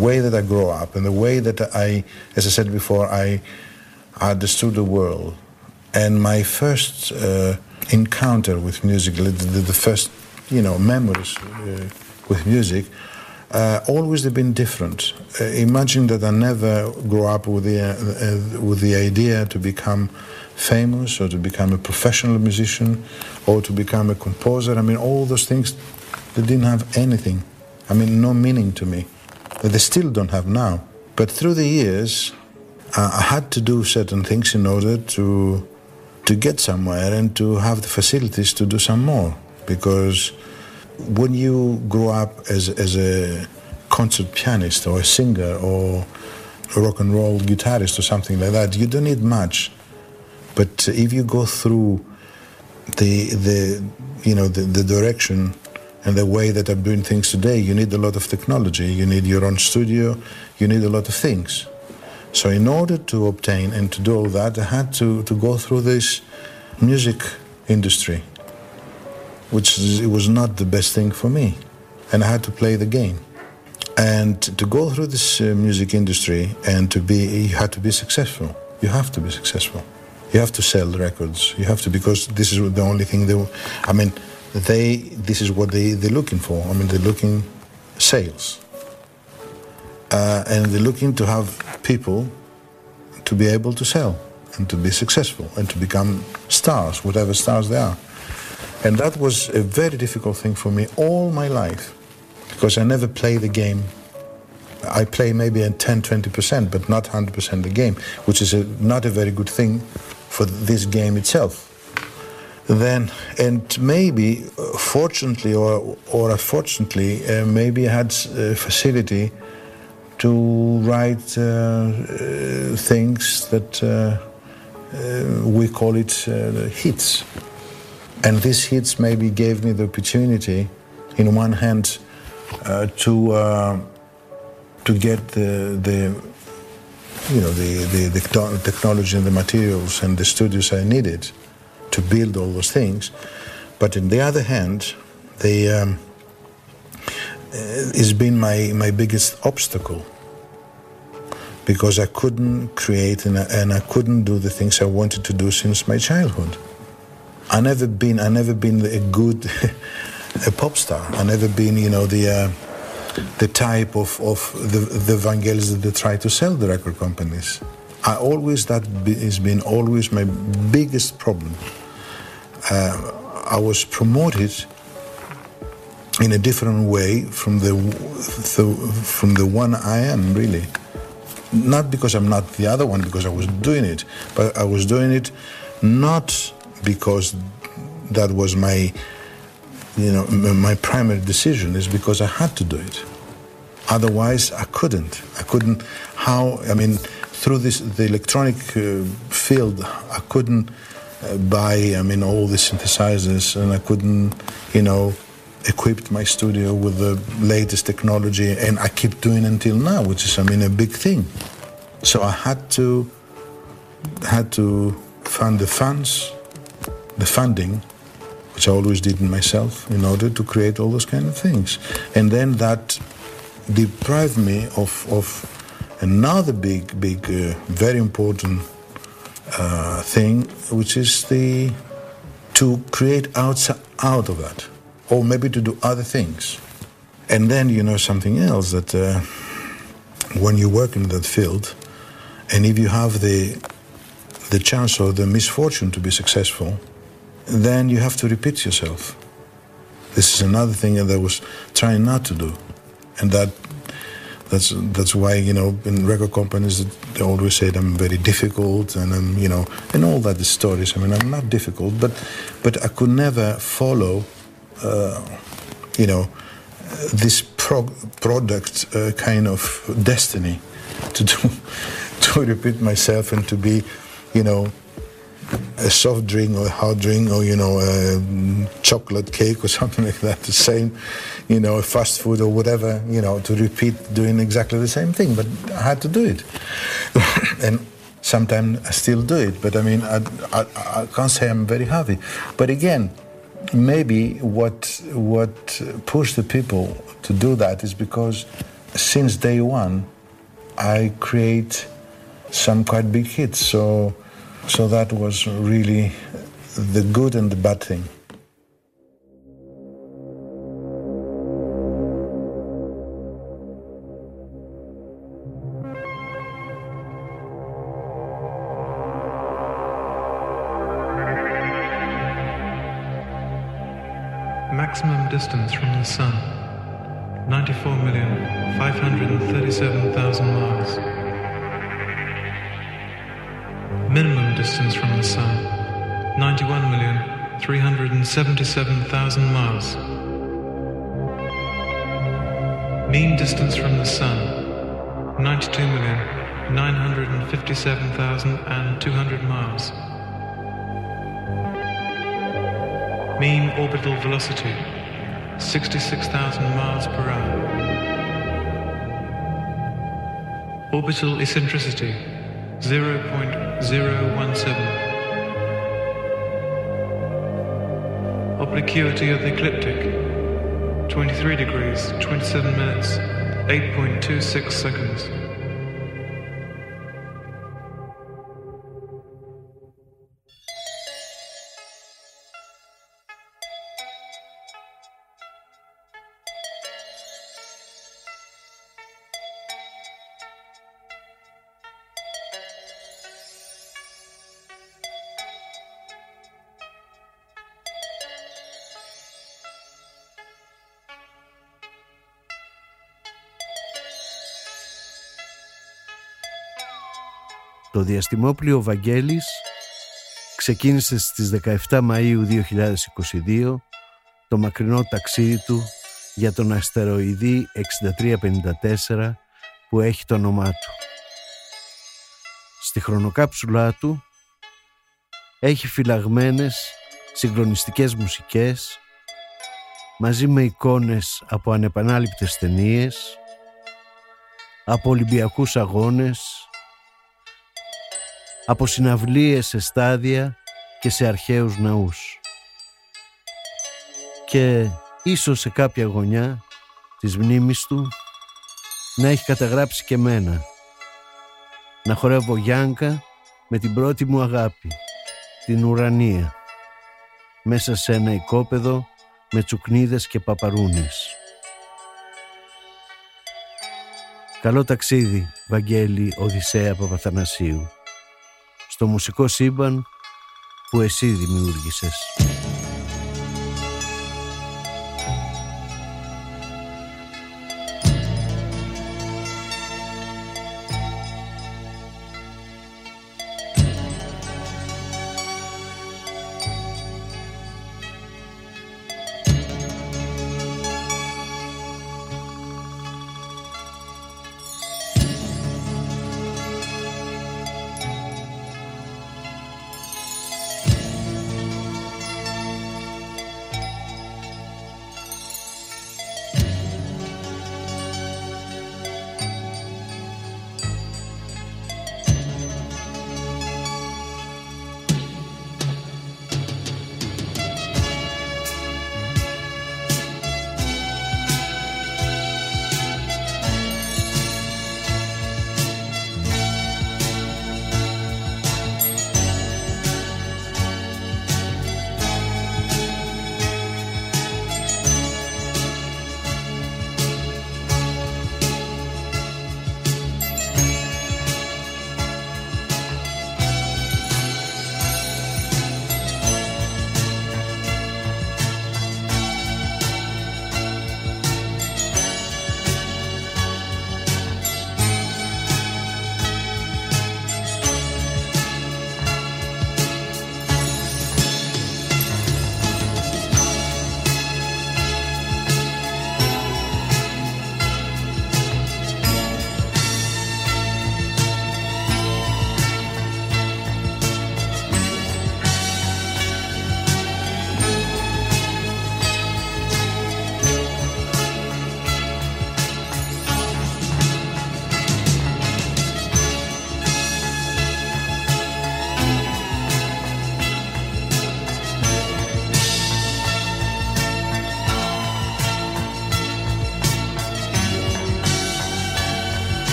way that I grow up and the way that I, as I said before, I understood the world. And my first uh, encounter with music, the, the, first, you know, memories uh, with music, uh, always have been different. Uh, imagine that I never grew up with the, uh, with the idea to become famous or to become a professional musician or to become a composer. I mean, all those things, they didn't have anything. I mean, no meaning to me. That they still don't have now. But through the years, uh, I had to do certain things in order to to get somewhere and to have the facilities to do some more. Because when you grow up as as a concert pianist or a singer or a rock and roll guitarist or something like that, you don't need much. But if you go through the the you know the, the direction and the way that I'm doing things today, you need a lot of technology. You need your own studio. You need a lot of things. So in order to obtain and to do all that, I had to, to go through this music industry, which is, it was not the best thing for me, and I had to play the game. And to go through this uh, music industry and to be, you had to be successful. You have to be successful. You have to sell records. You have to because this is the only thing they. I mean, they. This is what they they're looking for. I mean, they're looking sales uh, and they're looking to have people to be able to sell and to be successful and to become stars, whatever stars they are. And that was a very difficult thing for me all my life because I never play the game. I play maybe a 10 20%, but not 100% the game, which is a, not a very good thing for this game itself. Then, and maybe, uh, fortunately or, or unfortunately, uh, maybe I had uh, facility to write uh, uh, things that uh, we call it hits. And these hits maybe gave me the opportunity, in one hand, to to get the, the you know the, the, the technology and the materials and the studios I needed to build all those things. But on the other hand, they um, has been my, my biggest obstacle because I couldn't create and I, and I couldn't do the things I wanted to do since my childhood. I never been I never been a good a pop star. I never been you know the uh, the type of, of the the evangelists that they try to sell the record companies. I always that has been always my biggest problem. Uh, I was promoted in a different way from the, the from the one I am really not because I'm not the other one, because I was doing it, but I was doing it not because that was my, you know, my primary decision. Is because I had to do it. Otherwise, I couldn't. I couldn't. How? I mean, through this the electronic uh, field, I couldn't uh, buy. I mean, all the synthesizers, and I couldn't, you know, equipped my studio with the latest technology and I keep doing until now, which is I mean a big thing. So I had to had to fund the funds, the funding, which I always did myself in order to create all those kind of things. And then that deprived me of, of another big, big, uh, very important uh, thing, which is the to create out, out of that or maybe to do other things. And then you know something else that uh, when you work in that field, and if you have the the chance or the misfortune to be successful, then you have to repeat yourself. This is another thing that I was trying not to do, and that that's that's why you know in record companies they always say I'm very difficult and I'm you know and all that is stories. I mean I'm not difficult, but but I could never follow uh, you know, this pro- product uh, kind of destiny to do, to repeat myself and to be, you know, a soft drink or a hard drink or you know a chocolate cake or something like that the same you know fast food or whatever you know to repeat doing exactly the same thing but i had to do it and sometimes i still do it but i mean I, I, I can't say i'm very happy but again maybe what what pushed the people to do that is because since day one, I create some quite big hits. So, so that was really the good and the bad thing. Distance from the Sun 94,537,000 miles. Minimum distance from the Sun 91,377,000 miles. Mean distance from the Sun 92,957,200 miles. Mean orbital velocity 66,000 miles per hour. Orbital eccentricity 0.017. Obliquity of the ecliptic 23 degrees 27 minutes 8.26 seconds. Το διαστημόπλιο Βαγγέλης ξεκίνησε στις 17 Μαΐου 2022 το μακρινό ταξίδι του για τον αστεροειδή 6354 που έχει το όνομά του. Στη χρονοκάψουλά του έχει φυλαγμένες συγκλονιστικές μουσικές μαζί με εικόνες από ανεπανάληπτες ταινίες, από Ολυμπιακούς αγώνες, από συναυλίες σε στάδια και σε αρχαίους ναούς. Και ίσως σε κάποια γωνιά της μνήμης του να έχει καταγράψει και μένα. Να χορεύω Γιάνκα με την πρώτη μου αγάπη, την ουρανία, μέσα σε ένα οικόπεδο με τσουκνίδες και παπαρούνες. Καλό ταξίδι, Βαγγέλη Οδυσσέα Παπαθανασίου στο μουσικό σύμπαν που εσύ δημιούργησες.